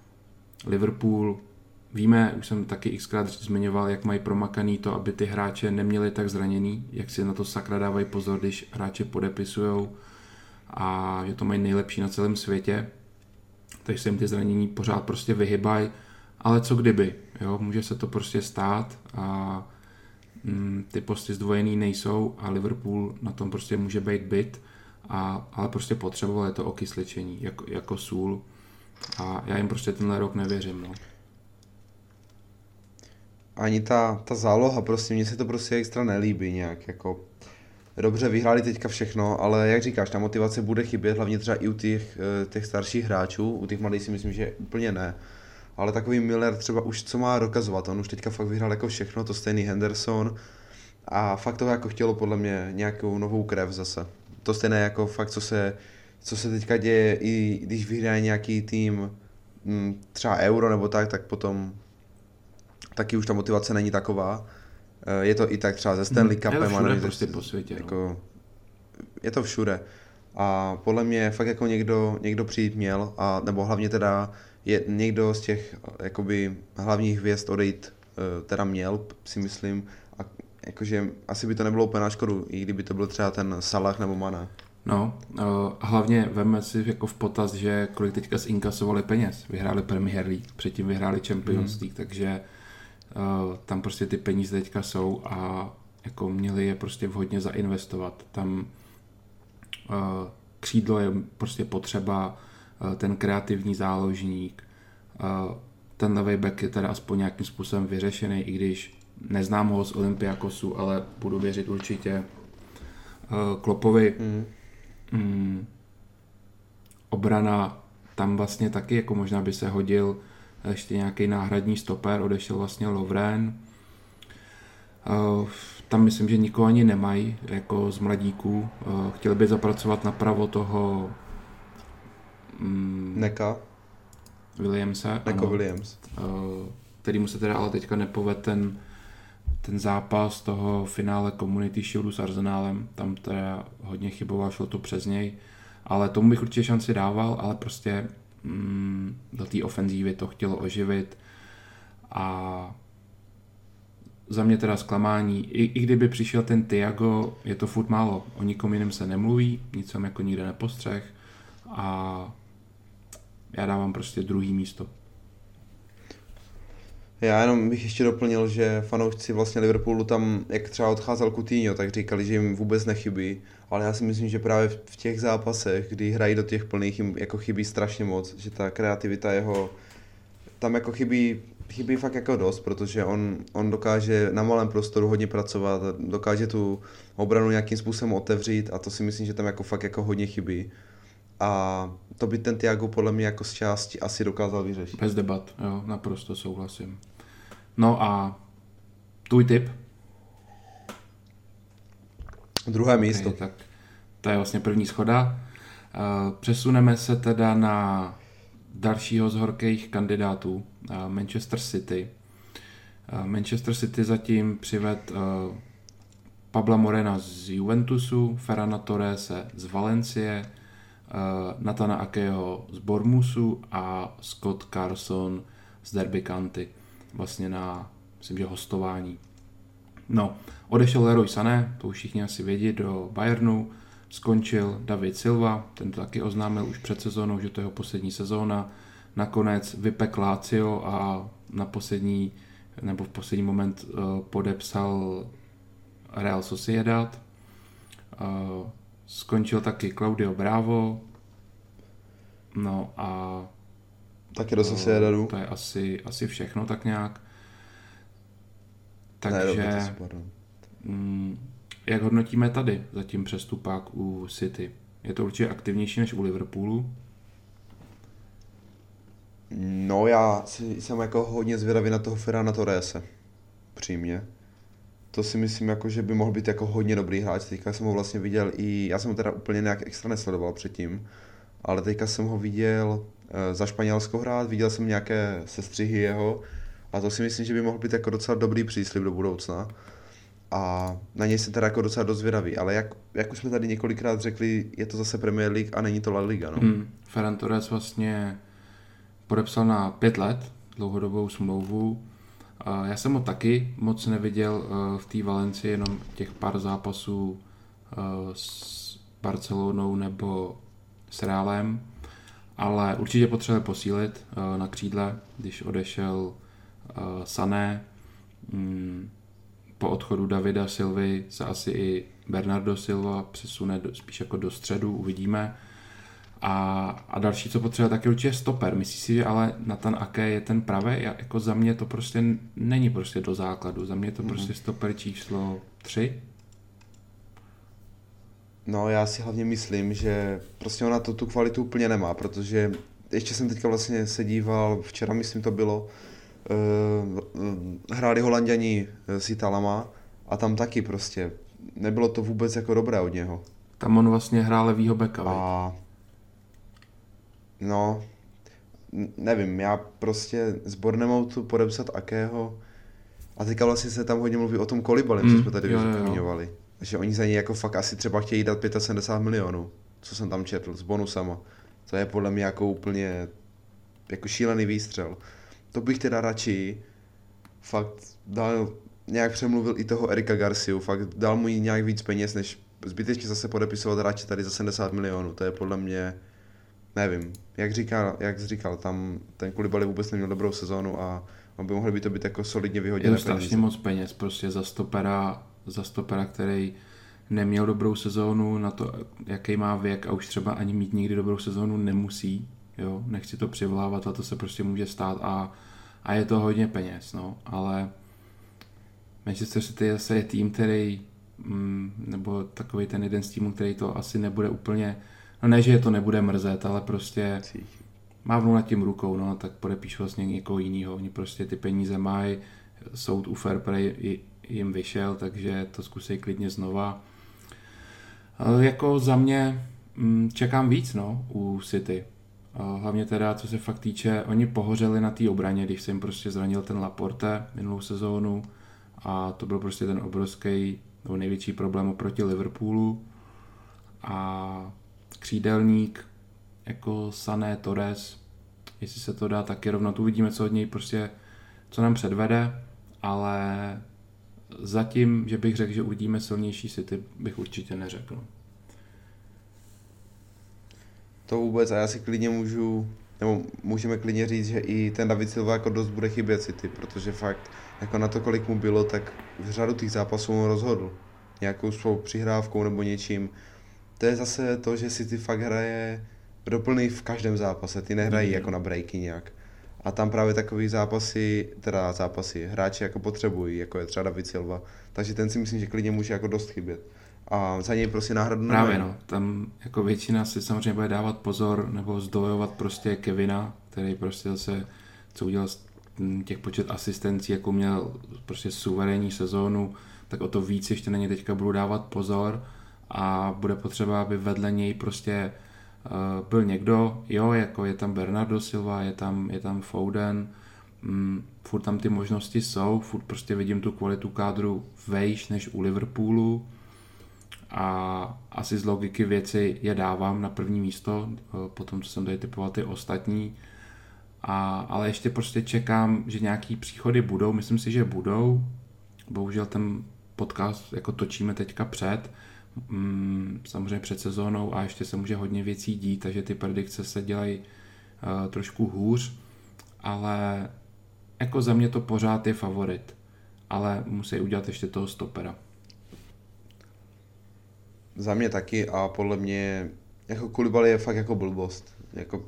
Liverpool, víme, už jsem taky xkrát zmiňoval, jak mají promakaný to, aby ty hráče neměli tak zraněný, jak si na to sakra dávají pozor, když hráče podepisujou a že to mají nejlepší na celém světě, takže se jim ty zranění pořád prostě vyhybají, ale co kdyby, jo, může se to prostě stát a mm, ty posty zdvojený nejsou a Liverpool na tom prostě může být byt a, ale prostě potřebovali to okysličení jako, jako sůl a já jim prostě tenhle rok nevěřím. No. Ani ta, ta záloha, prostě mně se to prostě extra nelíbí nějak, jako dobře, vyhráli teďka všechno, ale jak říkáš, ta motivace bude chybět, hlavně třeba i u těch, eh, těch starších hráčů, u těch mladých si myslím, že úplně ne. Ale takový Miller třeba už co má dokazovat, on už teďka fakt vyhrál jako všechno, to stejný Henderson a fakt to jako chtělo podle mě nějakou novou krev zase to stejné jako fakt, co se, co se teďka děje, i když vyhraje nějaký tým mm, třeba euro nebo tak, tak potom taky už ta motivace není taková. Eh, je to i tak třeba ze Stanley Cupem. Je to všude prostě po světě. No. Jako, no. Je to všude. A podle mě fakt jako někdo, někdo přijít měl, a, nebo hlavně teda je někdo z těch jakoby hlavních hvězd odejít eh, teda měl, si myslím, jakože asi by to nebylo úplně na škodu, i kdyby to byl třeba ten Salah nebo Mana. No, uh, hlavně veme si jako v potaz, že kolik teďka zinkasovali peněz. Vyhráli Premier League, předtím vyhráli Champions hmm. League, takže uh, tam prostě ty peníze teďka jsou a jako měli je prostě vhodně zainvestovat. Tam uh, křídlo je prostě potřeba, uh, ten kreativní záložník, ten levý back je teda aspoň nějakým způsobem vyřešený, i když neznám ho z Olympiakosu, ale budu věřit určitě Klopovi. Mm. Mm, obrana tam vlastně taky, jako možná by se hodil ještě nějaký náhradní stoper, odešel vlastně Lovren. Uh, tam myslím, že nikoho ani nemají, jako z mladíků. Uh, chtěli by zapracovat napravo toho mm, Neka. Williamse. Neko Williams. Uh, který mu se teda ale teďka nepoved ten ten zápas toho finále Community Shieldu s Arsenálem, tam teda hodně chyboval, šlo to přes něj, ale tomu bych určitě šanci dával, ale prostě mm, do té ofenzívy to chtělo oživit. A za mě teda zklamání, I, i kdyby přišel ten Tiago, je to furt málo, o nikom jiném se nemluví, nic jsem jako nikde nepostřeh. A já dávám prostě druhý místo. Já jenom bych ještě doplnil, že fanoušci vlastně Liverpoolu tam, jak třeba odcházel Coutinho, tak říkali, že jim vůbec nechybí, ale já si myslím, že právě v těch zápasech, kdy hrají do těch plných, jim jako chybí strašně moc, že ta kreativita jeho tam jako chybí, chybí fakt jako dost, protože on, on dokáže na malém prostoru hodně pracovat, dokáže tu obranu nějakým způsobem otevřít a to si myslím, že tam jako fakt jako hodně chybí. A to by ten Tiago podle mě jako z části asi dokázal vyřešit. Bez debat, jo, naprosto souhlasím. No a tvůj tip? Druhé okay, místo. Tak to je vlastně první schoda. Eh, přesuneme se teda na dalšího z horkých kandidátů, eh, Manchester City. Eh, Manchester City zatím přived Pabla Morena z Juventusu, Ferrana Torrese z Valencie, Natana Akeho z Bormusu a Scott Carson z Derby County, vlastně na, myslím, že hostování. No, odešel Leroy Sané, to už všichni asi vědí, do Bayernu, skončil David Silva, ten to taky oznámil už před sezónou, že to je jeho poslední sezóna. Nakonec vypek Lazio a na poslední, nebo v poslední moment uh, podepsal Real Sociedad. Uh, skončil taky Claudio Bravo. No a Taky do Sociedadu. To je asi, asi všechno tak nějak. Takže, Ne, no. mm, jak hodnotíme tady zatím přestupák u City? Je to určitě aktivnější než u Liverpoolu. No já si, jsem jako hodně zvědavý na toho Ferrana Torrese. Přímě. To si myslím, jako, že by mohl být jako hodně dobrý hráč. Teďka jsem ho vlastně viděl i, já jsem ho teda úplně nějak extra nesledoval předtím, ale teďka jsem ho viděl za Španělsko hrát, viděl jsem nějaké sestřihy jeho a to si myslím, že by mohl být jako docela dobrý příslip do budoucna. A na něj jsem teda jako docela dost zvědavý, ale jak, jak už jsme tady několikrát řekli, je to zase Premier League a není to La Liga, no. Hmm. Ferran Torres vlastně podepsal na pět let dlouhodobou smlouvu. Já jsem ho taky moc neviděl eh, v té Valencii, jenom těch pár zápasů eh, s Barcelonou nebo s Realem, ale určitě potřebuje posílit eh, na křídle, když odešel Sané. Mm, Po odchodu Davida Silvy se asi i Bernardo Silva přesune do, spíš jako do středu, uvidíme. A, a další, co potřebuje, tak je určitě stoper. Myslíš si, že ale Nathan Ake je ten pravý? Jako za mě to prostě není prostě do základu. Za mě je to mm-hmm. prostě stoper číslo 3. No já si hlavně myslím, že prostě ona to tu kvalitu úplně nemá, protože ještě jsem teďka vlastně se díval, včera myslím to bylo, uh, hráli holanděni s Italama a tam taky prostě nebylo to vůbec jako dobré od něho. Tam on vlastně hrál levýho beka, a... No, nevím, já prostě z Bournemouthu podepsat Akého a teďka vlastně se tam hodně mluví o tom Kolibalem, Mm, co jsme tady jo, už jo, jo. zmiňovali. Že oni za něj jako fakt asi třeba chtějí dát 75 milionů, co jsem tam četl, s bonusama. To je podle mě jako úplně jako šílený výstřel. To bych teda radši fakt dal, nějak přemluvil i toho Erika Garciu, fakt dal mu nějak víc peněz, než zbytečně zase podepisovat hráče tady za 70 milionů. To je podle mě, nevím, jak říkal, jak říkal, tam ten Koulibaly vůbec neměl dobrou sezónu a on by mohl být to být jako solidně Je vyhoděné to strašně moc peněz prostě za stopera, za stopera, který neměl dobrou sezónu na to, jaký má věk a už třeba ani mít nikdy dobrou sezónu nemusí. Jo, nechci to přivlávat, a to se prostě může stát a, a je to hodně peněz, no, ale Manchester City zase je tým, který, mm, nebo takový ten jeden z týmů, který to asi nebude úplně, no ne, že je to nebude mrzet, ale prostě mávnu nad tím rukou, no, tak podepíšu vlastně někoho jiného. Oni prostě ty peníze mají, soud u fair play i- jim vyšel, takže to zkusej klidně znova. Ale jako za mě mm, čekám víc, no, u City. Hlavně teda, co se fakt týče, oni pohořeli na té obraně, když se jim prostě zranil ten Laporte minulou sezónu a to byl prostě ten obrovský nebo největší problém oproti Liverpoolu a křídelník jako Sané Torres, jestli se to dá taky rovnat, uvidíme, co od něj prostě, co nám předvede, ale zatím, že bych řekl, že uvidíme silnější City, bych určitě neřekl. To vůbec a já si klidně můžu, nebo můžeme klidně říct, že i ten David Silva jako dost bude chybět City, protože fakt jako na to, kolik mu bylo, tak v řadu těch zápasů on rozhodl. Nějakou svou přihrávkou nebo něčím. To je zase to, že City fakt hraje doplný v každém zápase, ty nehrají Mhm. jako na breaky nějak. A tam právě takový zápasy, teda zápasy, hráči jako potřebují, jako je třeba David Silva. Takže ten si myslím, že klidně může jako dost chybět. A za něj prostě náhradu Právě no, tam jako většina si samozřejmě bude dávat pozor nebo zdojovat prostě Kevina, který prostě zase, co udělal těch počet asistencí, jako měl prostě suverénní sezónu, tak o to víc ještě na ně teďka budu dávat pozor a bude potřeba, aby vedle něj prostě byl někdo, jo, jako je tam Bernardo Silva, je tam, je tam Foden, mm, furt tam ty možnosti jsou, furt prostě vidím tu kvalitu kádru vejš než u Liverpoolu, a asi z logiky věci je dávám na první místo, potom co jsem tady typoval ty ostatní, a, ale ještě prostě čekám, že nějaký příchody budou, myslím si, že budou, bohužel ten podcast jako točíme teďka před, mm, samozřejmě před sezónou a ještě se může hodně věcí dít, takže ty predikce se dělají uh, trošku hůř, ale jako za mě to pořád je favorit, ale musí udělat ještě toho stopera. Za mě taky a podle mě jako Kulibali je fakt jako blbost. Jako,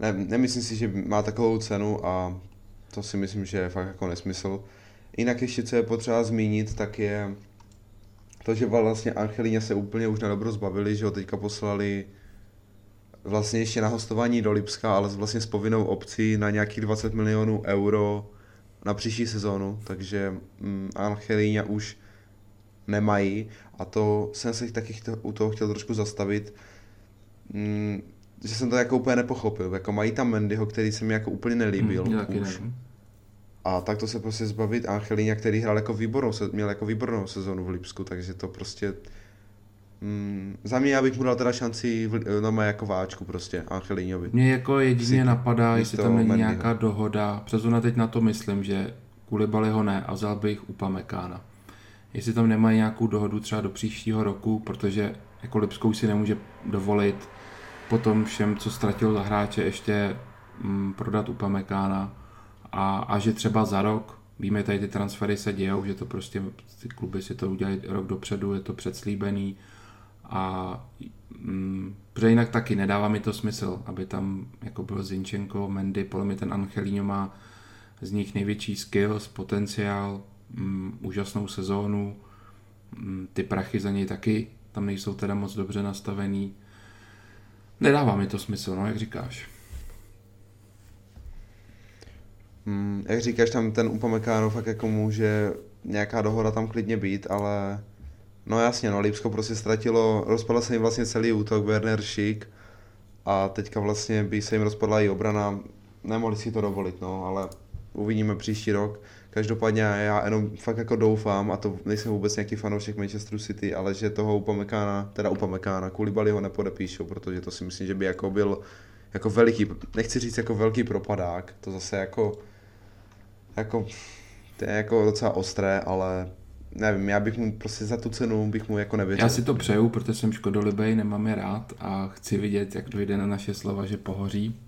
ne, nemyslím si, že má takovou cenu a to si myslím, že je fakt jako nesmysl. Jinak ještě, co je potřeba zmínit, tak je to, že vlastně Angelíně se úplně už na dobro zbavili, že ho teďka poslali vlastně ještě na hostování do Lipska, ale vlastně s povinnou opcí na nějakých 20 milionů euro na příští sezónu, takže mm, už nemají a to jsem se taky chtěl, u toho chtěl trošku zastavit, mm, že jsem to jako úplně nepochopil, jako mají tam Mendyho, který se mi jako úplně nelíbil hmm, už. Ne. A tak to se prostě zbavit Angelína, který hrál jako výbornou, měl jako výbornou sezonu v Lipsku, takže to prostě Mm, za mě já bych mu dal teda šanci v, no, jako váčku prostě, Angelíňovi. Mě jako jedině napadá, jestli tam není Mendyho. nějaká dohoda, přesuna teď na to myslím, že Kulibali ho ne a vzal bych Upamekána. Jestli tam nemají nějakou dohodu třeba do příštího roku, protože jako Lipskou si nemůže dovolit potom všem, co ztratil za hráče, ještě mm, prodat Upamekána a, a že třeba za rok, víme, tady ty transfery se dějou, že to prostě ty kluby si to udělají rok dopředu, je to předslíbený a mm, protože jinak taky nedává mi to smysl, aby tam jako byl Zinčenko, Mendy, podle mě ten Angelino má z nich největší skills, potenciál, mm, úžasnou sezónu, mm, ty prachy za něj taky tam nejsou teda moc dobře nastavený. Nedává mi to smysl, no, jak říkáš. Mm, jak říkáš, tam ten Upamekáno fakt jako může nějaká dohoda tam klidně být, ale no jasně, no Lipsko prostě ztratilo, rozpadl se jim vlastně celý útok, Werner Schick a teďka vlastně by se jim rozpadla i obrana, nemohli si to dovolit, no, ale uvidíme příští rok. Každopádně já jenom fakt jako doufám, a to nejsem vůbec nějaký fanoušek Manchesteru City, ale že toho Upamekána, teda Upamekána, Kulibali ho nepodepíšou, protože to si myslím, že by jako byl jako veliký, nechci říct jako velký propadák, to zase jako jako, to je jako docela ostré, ale nevím, já bych mu prostě za tu cenu bych mu jako nevěřil. Já si to přeju, protože jsem škodolibej, nemám je rád a chci vidět, jak dojde na naše slova, že pohoří.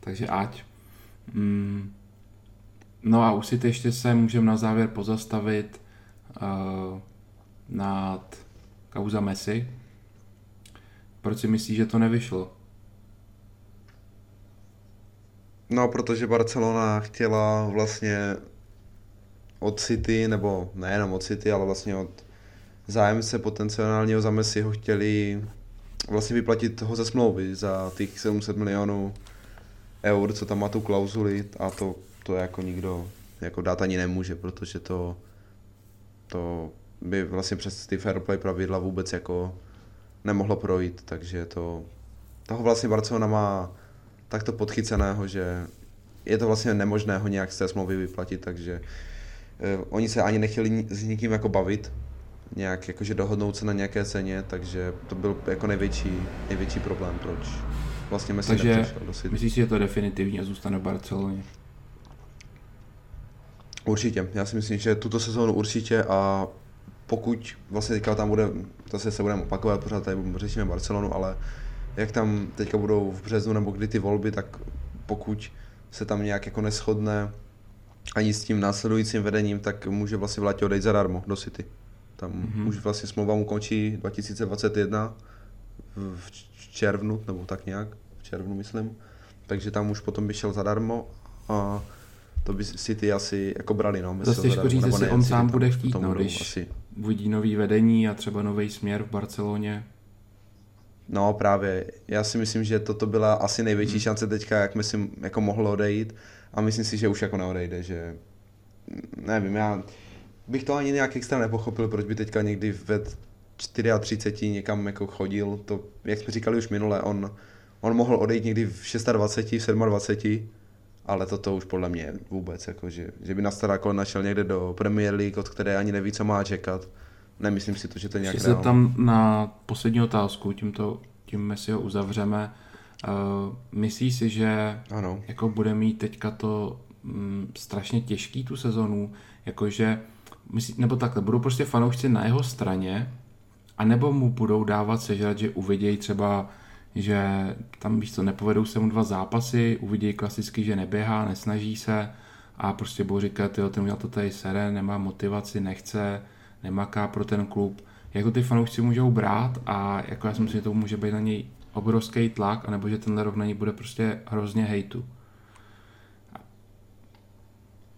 Takže ať. Mm. No a už si ještě se můžeme na závěr pozastavit uh, nad kauza Messi. Proč si myslíš, že to nevyšlo? No, protože Barcelona chtěla vlastně od City, nebo nejenom od City, ale vlastně od zájemce potenciálního za ho chtěli vlastně vyplatit ho ze smlouvy za těch 700 milionů eur, co tam má tu klauzuli a to, to jako nikdo jako dát ani nemůže, protože to, to by vlastně přes ty fair play pravidla vůbec jako nemohlo projít, takže to toho vlastně Barcelona má takto podchyceného, že je to vlastně nemožné ho nějak z té smlouvy vyplatit, takže eh, oni se ani nechtěli s nikým jako bavit, nějak jakože dohodnout se na nějaké ceně, takže to byl jako největší, největší problém, proč vlastně Messi takže do City. myslíš si, že to definitivně zůstane v Barceloně? Určitě, já si myslím, že tuto sezónu určitě a pokud vlastně teďka tam bude, zase se budeme opakovat, pořád tady řešíme Barcelonu, ale jak tam teďka budou v březnu nebo kdy ty volby, tak pokud se tam nějak jako neschodne ani s tím následujícím vedením, tak může vlastně v létě odejít zadarmo do City. Tam mm-hmm. už vlastně smlouva mu končí 2021 v červnu, nebo tak nějak, v červnu myslím. Takže tam už potom by šel zadarmo a to by City asi jako brali, no. To těžko říct, jestli on sám bude chtít, no, když asi. uvidí nový vedení a třeba nový směr v Barceloně, No právě, já si myslím, že toto byla asi největší hmm. šance teďka, jak myslím, jako mohlo odejít. A myslím si, že už jako neodejde, že nevím, já bych to ani nějak extra nepochopil, proč by teďka někdy ve 34 někam jako chodil, to, jak jsme říkali už minule, on, on mohl odejít někdy v 26, v 27, ale toto už podle mě vůbec, jako, že, že by na stará našel někde do Premier League, od které ani neví, co má čekat, nemyslím si to, že to je nějak Ještě se tam na poslední otázku, tímto, tím si ho uzavřeme. Uh, myslíš si, že ano. jako bude mít teďka to mm, strašně těžký tu sezonu, jakože, myslí, nebo takhle, budou prostě fanoušci na jeho straně, a nebo mu budou dávat sežrat, že uvidějí třeba, že tam víš co, nepovedou se mu dva zápasy, uvidějí klasicky, že neběhá, nesnaží se a prostě budou říkat, jo, ten udělal to tady sere, nemá motivaci, nechce, nemaká pro ten klub. Jak to ty fanoušci můžou brát a jako já si myslím, že to může být na něj obrovský tlak, anebo že tenhle něj bude prostě hrozně hejtu.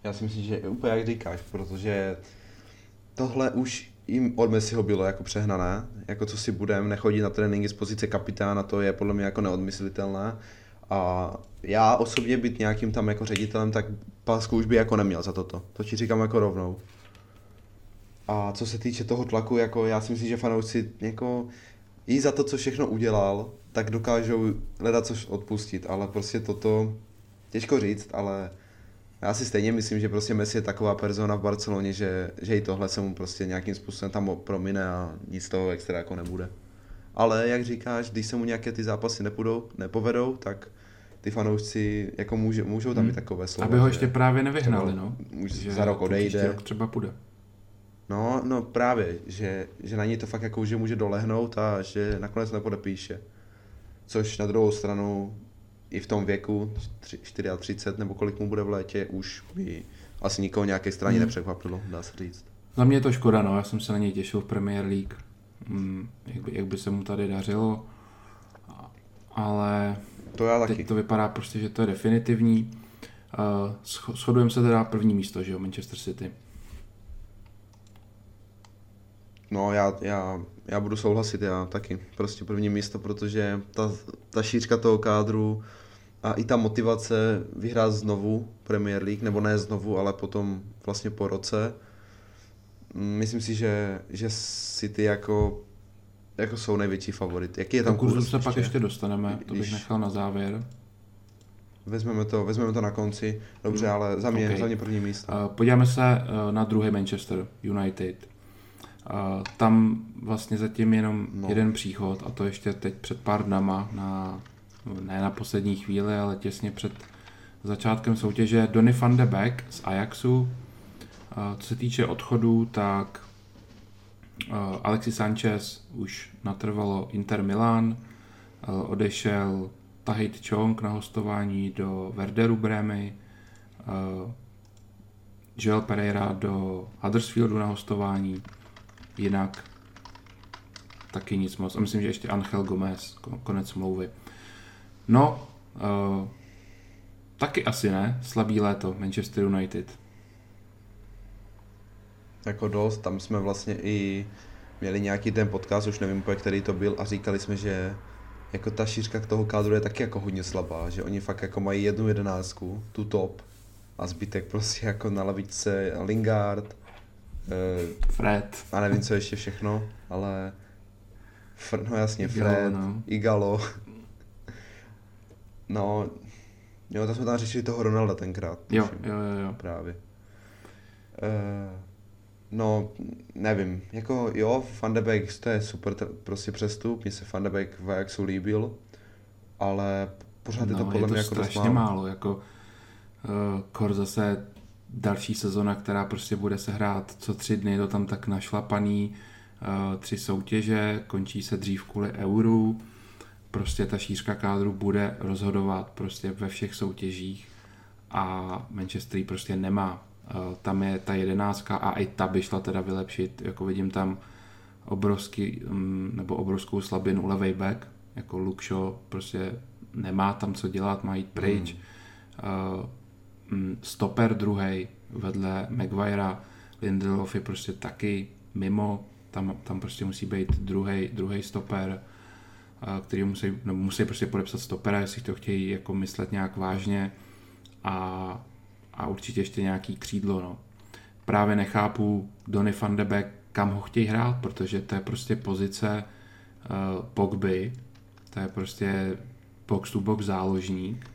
Já si myslím, že úplně jak říkáš, protože tohle už jim od Messiho bylo jako přehnané, jako co si budem, nechodí na tréninky z pozice kapitána, to je podle mě jako neodmyslitelné. A já osobně být nějakým tam jako ředitelem, tak pásku už by jako neměl za toto. To ti říkám jako rovnou. A co se týče toho tlaku, jako já si myslím, že fanoušci jako i za to, co všechno udělal, tak dokážou hledat což odpustit, ale prostě toto, těžko říct, ale já si stejně myslím, že prostě Messi je taková persona v Barceloně, že, že i tohle se mu prostě nějakým způsobem tam promine a nic z toho extra jako nebude. Ale jak říkáš, když se mu nějaké ty zápasy nepůjdou, nepovedou, tak ty fanoušci jako může, můžou tam hmm. takové slova. Aby ho ještě právě nevyhnali, no. Už že za rok odejde. Rok třeba půjde. No, no právě, že, že na něj to fakt jako, že může dolehnout a že nakonec nepodepíše. Což na druhou stranu i v tom věku, 34 nebo kolik mu bude v létě, už by asi nikoho nějaké straně hmm. nepřekvapilo, dá se říct. Za mě je to škoda, no, já jsem se na něj těšil v Premier League, hmm, jak, by, jak by se mu tady dařilo, ale to já taky. teď to vypadá prostě, že to je definitivní. Uh, shodujeme se teda první místo, že jo, Manchester City. No, já, já, já budu souhlasit, já taky. Prostě první místo, protože ta, ta šířka toho kádru a i ta motivace vyhrát znovu Premier League, nebo ne znovu, ale potom vlastně po roce. Myslím si, že, že City jako, jako jsou největší favorit. Jaký je tam kurz? kurz se pak ještě dostaneme, to bych nechal na závěr. Vezmeme to, vezmeme to na konci. Dobře, hmm. ale za mě, okay. za mě první místo. Uh, podíváme se uh, na druhý Manchester United. Uh, tam vlastně zatím jenom no. jeden příchod a to ještě teď před pár dnama, na, ne na poslední chvíli, ale těsně před začátkem soutěže Donny van de Beek z Ajaxu. Uh, co se týče odchodu, tak uh, Alexis Sanchez už natrvalo Inter Milan, odešel Tahit Chong na hostování do Werderu Bremy, uh, Joel Pereira do Huddersfieldu na hostování, jinak taky nic moc. A myslím, že ještě Angel Gomez, konec smlouvy. No, uh, taky asi ne, slabý léto, Manchester United. Jako dost, tam jsme vlastně i měli nějaký ten podcast, už nevím který to byl, a říkali jsme, že jako ta šířka k toho kádru je taky jako hodně slabá, že oni fakt jako mají jednu jedenáctku, tu top, a zbytek prostě jako na lavičce Lingard, Fred. A nevím, co ještě všechno, ale... Fr, no jasně, Igalo, Fred, no. Igalo. no, jo, tam jsme tam řešili toho Ronalda tenkrát. Jo, jo, jo, jo. Právě. Uh, no, nevím, jako jo, Van de Beek, to je super prostě přestup, mně se Van de Beek v Ajaxu líbil, ale pořád no, je to podle mě jako strašně málo. málo, jako uh, Kor zase další sezona, která prostě bude se hrát co tři dny, to tam tak našlapaný, uh, tři soutěže, končí se dřív kvůli euru, prostě ta šířka kádru bude rozhodovat prostě ve všech soutěžích a Manchester prostě nemá. Uh, tam je ta jedenáctka a i ta by šla teda vylepšit, jako vidím tam obrovský, um, nebo obrovskou slabinu levej back, jako Luke Shaw prostě nemá tam co dělat, má jít pryč. Hmm. Mm, stoper druhý vedle Maguirea, Lindelof je prostě taky mimo, tam, tam prostě musí být druhý stoper, který musí, no, musí prostě podepsat stopera, jestli to chtějí jako myslet nějak vážně a, a určitě ještě nějaký křídlo. No. Právě nechápu Donny van de Beek, kam ho chtějí hrát, protože to je prostě pozice uh, Pogby, to je prostě box to box záložník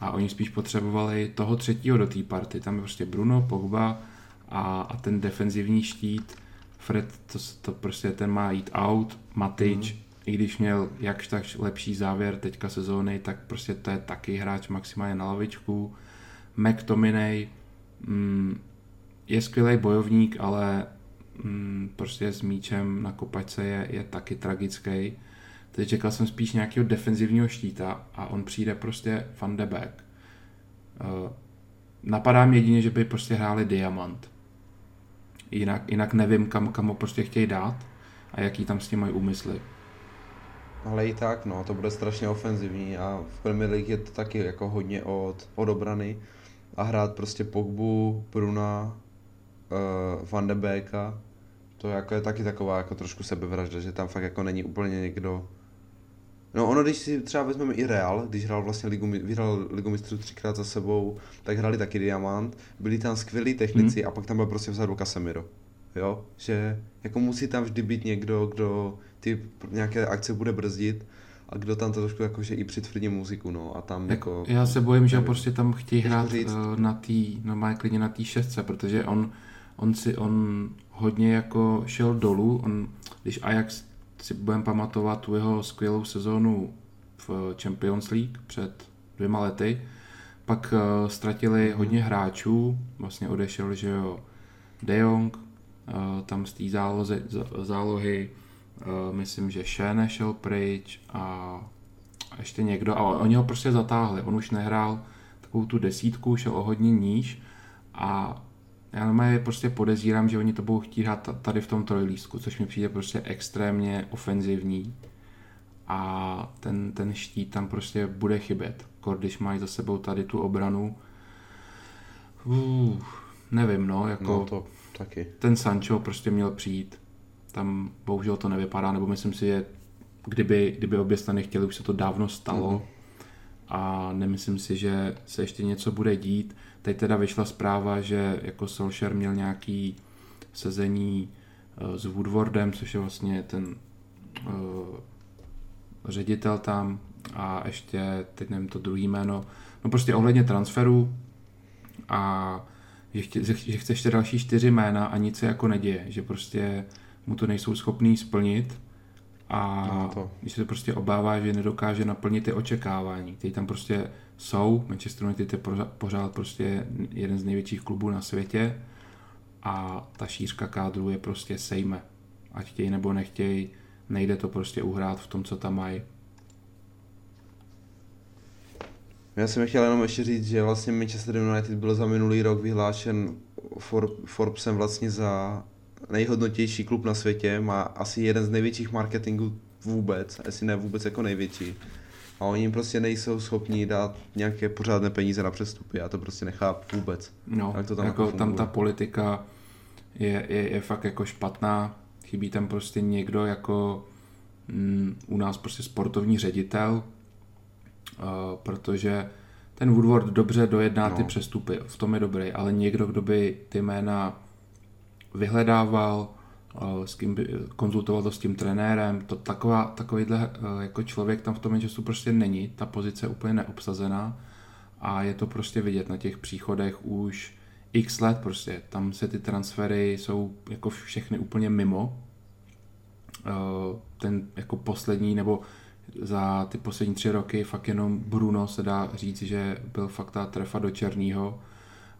a oni spíš potřebovali toho třetího do té party. Tam je prostě Bruno, Pogba a, a ten defenzivní štít Fred to, to prostě ten má jít out, Matič, mm. i když měl jakž tak lepší závěr teďka sezóny, tak prostě to je taky hráč maximálně na lavičku. McTominay mm, je skvělý bojovník, ale mm, prostě s míčem na kopačce je, je taky tragický. Teď čekal jsem spíš nějakého defenzivního štíta a on přijde prostě Van de Beek. Uh, napadá mě jedině, že by prostě hráli Diamant. Jinak, jinak nevím, kam, kam ho prostě chtějí dát a jaký tam s tím mají úmysly. Ale i tak, no, to bude strašně ofenzivní a v Premier League je to taky jako hodně od, od obrany a hrát prostě Pogbu, Bruna, uh, Van de Beeka, to jako je taky taková jako trošku sebevražda, že tam fakt jako není úplně někdo, No ono, když si třeba vezmeme i Real, když hrál vlastně Ligu, vyhrál Ligu mistrů třikrát za sebou, tak hráli taky Diamant, byli tam skvělí technici hmm. a pak tam byl prostě vzadu Casemiro. Jo, že jako musí tam vždy být někdo, kdo ty nějaké akce bude brzdit a kdo tam to trošku jakože i přitvrdí muziku, no a tam jako... jako já se bojím, že prostě tam chtějí hrát říct. Eh, na tý, no má klidně na té šestce, protože on, on si, on hodně jako šel dolů, on, když Ajax si budeme pamatovat tu jeho skvělou sezónu v Champions League před dvěma lety, pak uh, ztratili mm-hmm. hodně hráčů, vlastně odešel, že jo, De Jong, uh, tam z té zálohy, zálohy uh, myslím, že Šéne šel pryč a, ještě někdo, a oni ho prostě zatáhli, on už nehrál takovou tu desítku, šel o hodně níž a já normálně prostě podezírám, že oni to budou chtít hrát tady v tom trojlístku, což mi přijde prostě extrémně ofenzivní a ten, ten štít tam prostě bude chybět. Kor, když mají za sebou tady tu obranu, uh, nevím, no, jako no to taky. ten Sancho prostě měl přijít. Tam bohužel to nevypadá, nebo myslím si, že kdyby, kdyby obě strany chtěli, už se to dávno stalo. Mm-hmm. A nemyslím si, že se ještě něco bude dít. Teď teda vyšla zpráva, že jako Solskjaer měl nějaký sezení eh, s Woodwardem, což je vlastně ten uh, ředitel tam a ještě, teď nevím to druhý jméno, no prostě ohledně transferu a že, chtě, že chce ještě další čtyři jména a nic se jako neděje, že prostě mu to nejsou schopný splnit a no to. když se prostě obává, že nedokáže naplnit ty očekávání, které tam prostě jsou. Manchester United je pořád prostě jeden z největších klubů na světě a ta šířka kádru je prostě sejme. Ať chtějí nebo nechtějí, nejde to prostě uhrát v tom, co tam mají. Já jsem chtěl jenom ještě říct, že vlastně Manchester United byl za minulý rok vyhlášen Forbesem vlastně za nejhodnotější klub na světě, má asi jeden z největších marketingů vůbec, jestli ne vůbec jako největší. A oni prostě nejsou schopni dát nějaké pořádné peníze na přestupy. Já to prostě nechápu vůbec. No, jak to tam, jako, jako tam ta politika je, je, je fakt jako špatná. Chybí tam prostě někdo jako mm, u nás prostě sportovní ředitel, uh, protože ten Woodward dobře dojedná no. ty přestupy, v tom je dobrý, ale někdo, kdo by ty jména vyhledával, s kým by konzultoval to s tím trenérem, to taková, takovýhle e, jako člověk tam v tom Manchesteru prostě není, ta pozice je úplně neobsazená. A je to prostě vidět na těch příchodech už x let prostě, tam se ty transfery jsou jako všechny úplně mimo, e, ten jako poslední nebo za ty poslední tři roky fakt jenom Bruno se dá říct, že byl fakt ta trefa do černého,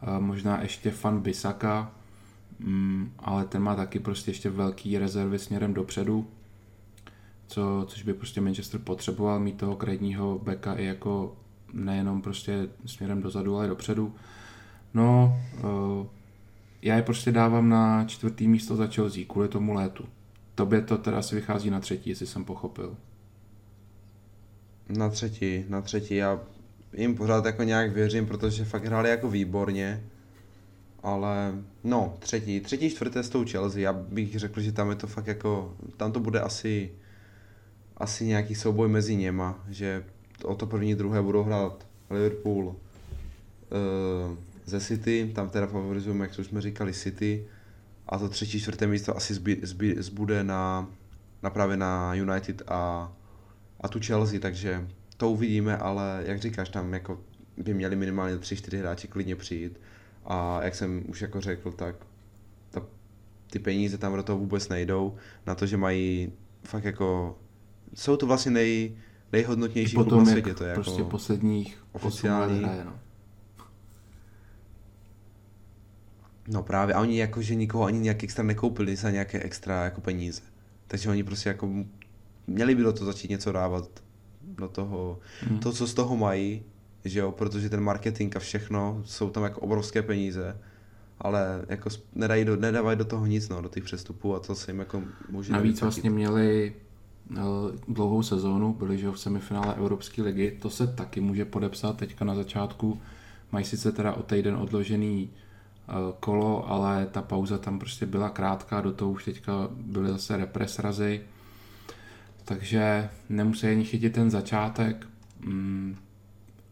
e, možná ještě fan Bisaka, mm, ale ten má taky prostě ještě velký rezervy směrem dopředu, co, což by prostě Manchester potřeboval mít toho kredního beka i jako nejenom prostě směrem dozadu, ale dopředu. No, uh, já je prostě dávám na čtvrtý místo za Chelsea kvůli tomu létu. Tobě to teda asi vychází na třetí, jestli jsem pochopil. Na třetí, na třetí. Já jim pořád jako nějak věřím, protože fakt hráli jako výborně ale no, třetí, třetí, čtvrté s tou Chelsea, já bych řekl, že tam je to fakt jako, tam to bude asi, asi nějaký souboj mezi něma, že o to první, druhé budou hrát Liverpool uh, ze City, tam teda favorizujeme, jak už jsme říkali, City, a to třetí, čtvrté místo asi zby, zby, zbude na, na právě na United a, a tu Chelsea, takže to uvidíme, ale jak říkáš, tam jako by měli minimálně tři, čtyři hráči klidně přijít a jak jsem už jako řekl, tak ta ty peníze tam do toho vůbec nejdou, na to, že mají fakt jako, jsou to vlastně nej, nejhodnotnější klub na světě, to je prostě jako posledních oficiální. Hraje, no. no právě, a oni jako, že nikoho ani nějak extra nekoupili za nějaké extra jako peníze. Takže oni prostě jako měli by do toho začít něco dávat do toho, hmm. to, co z toho mají, že jo, protože ten marketing a všechno, jsou tam jako obrovské peníze, ale jako nedají do, nedávají do toho nic, no, do těch přestupů a to se jim jako může Navíc vlastně měli no, dlouhou sezónu, byli že v semifinále Evropské ligy, to se taky může podepsat teďka na začátku, mají sice teda o týden odložený eh, kolo, ale ta pauza tam prostě byla krátká, do toho už teďka byly zase represrazy, takže nemusí ani chytit ten začátek. Mm,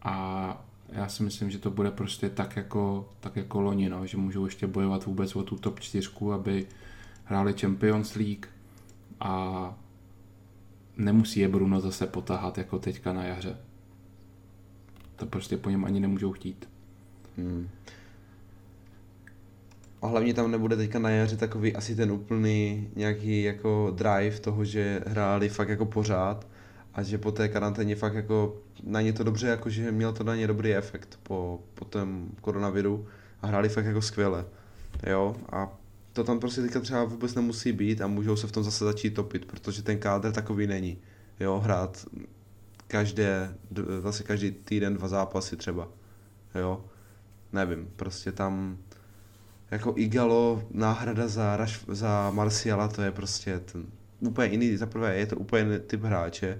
a já si myslím, že to bude prostě tak jako, tak jako loni, no, že můžou ještě bojovat vůbec o tu top 4, aby hráli Champions League a nemusí je Bruno zase potahat jako teďka na jaře. To prostě po něm ani nemůžou chtít. Hmm. A hlavně tam nebude teďka na jaře takový asi ten úplný nějaký jako drive toho, že hráli fakt jako pořád a že po té karanténě fakt jako na ně to dobře, jako že měl to na ně dobrý efekt po, po tom koronaviru a hráli fakt jako skvěle. Jo, a to tam prostě teďka třeba vůbec nemusí být a můžou se v tom zase začít topit, protože ten kádr takový není. Jo, hrát každé, vlastně každý týden dva zápasy třeba. Jo, nevím, prostě tam jako Igalo, náhrada za, Raš, za Marciala, to je prostě ten, úplně jiný, za prvé je to úplně typ hráče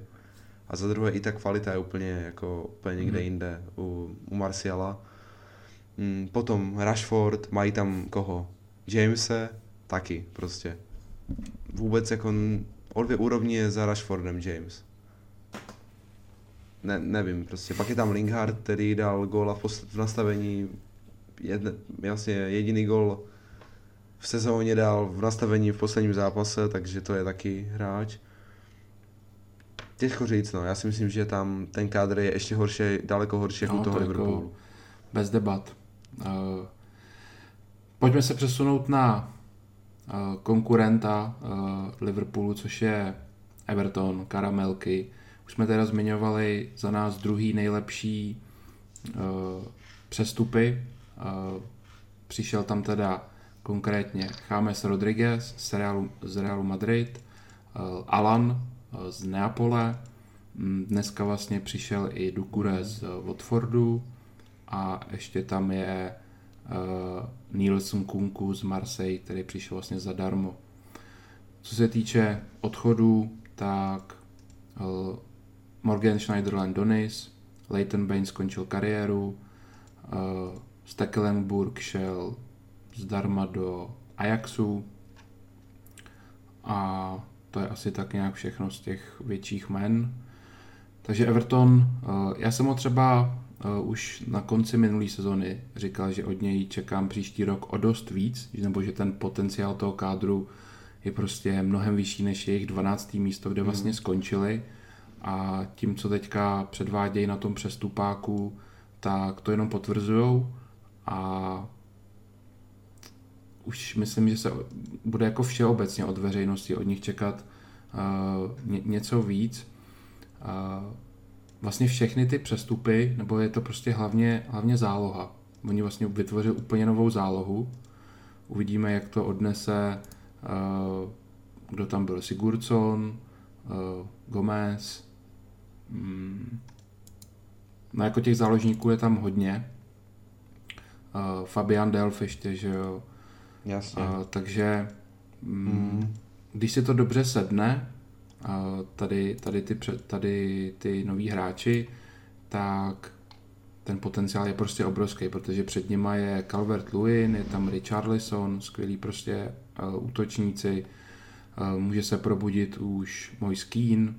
a za druhé i ta kvalita je úplně jako úplně někde mm. jinde u, u Marciala. Mm, potom Rashford, mají tam koho? Jamese, taky prostě. Vůbec jako o dvě úrovni je za Rashfordem James. Ne, nevím, prostě. Pak je tam Lingard, který dal góla v, v nastavení jedne, jasně jediný gol v sezóně dal v nastavení v posledním zápase, takže to je taky hráč. Těžko říct, no. Já si myslím, že tam ten kádr je ještě horší, daleko horší jako no, toho jako Liverpoolu. Bez debat. Uh, pojďme se přesunout na uh, konkurenta uh, Liverpoolu, což je Everton, Karamelky. Už jsme teda zmiňovali za nás druhý nejlepší uh, přestupy Eh, přišel tam teda konkrétně James Rodriguez z Realu, z Realu Madrid, eh, Alan z Neapole, mm, dneska vlastně přišel i Dukure z Watfordu a ještě tam je Nielsen Kunku z Marseille, který přišel vlastně zadarmo. Co se týče odchodu, tak Morgan Schneiderland Donis, Leighton Baines skončil kariéru, Stekelenburg šel zdarma do Ajaxu a to je asi tak nějak všechno z těch větších men. Takže Everton, eh, já jsem ho třeba eh, už na konci minulé sezony říkal, že od něj čekám příští rok o dost víc, nebo že ten potenciál toho kádru je prostě mnohem vyšší než jejich 12. místo, kde vlastně hmm. skončili a tím, co teďka předvádějí na tom přestupáku, tak to jenom potvrzujou a už myslím, že se bude jako všeobecně od veřejnosti od nich čekat uh, ně, něco víc. Uh, vlastně všechny ty přestupy, nebo je to prostě hlavně, hlavně záloha. Oni vlastně vytvořili úplně novou zálohu. Uvidíme, jak to odnese, uh, kdo tam byl, Sigurdsson, uh, Gomez. Mm. No jako těch záložníků je tam hodně, uh, Fabian Delf ještě, že jo. Jasně. Uh, takže mm, mm. když si to dobře sedne, uh, tady, tady, ty, tady ty noví hráči, tak ten potenciál je prostě obrovský, protože před nima je Calvert Lewin, je tam Richarlison, skvělí prostě uh, útočníci, uh, může se probudit už můj Skeen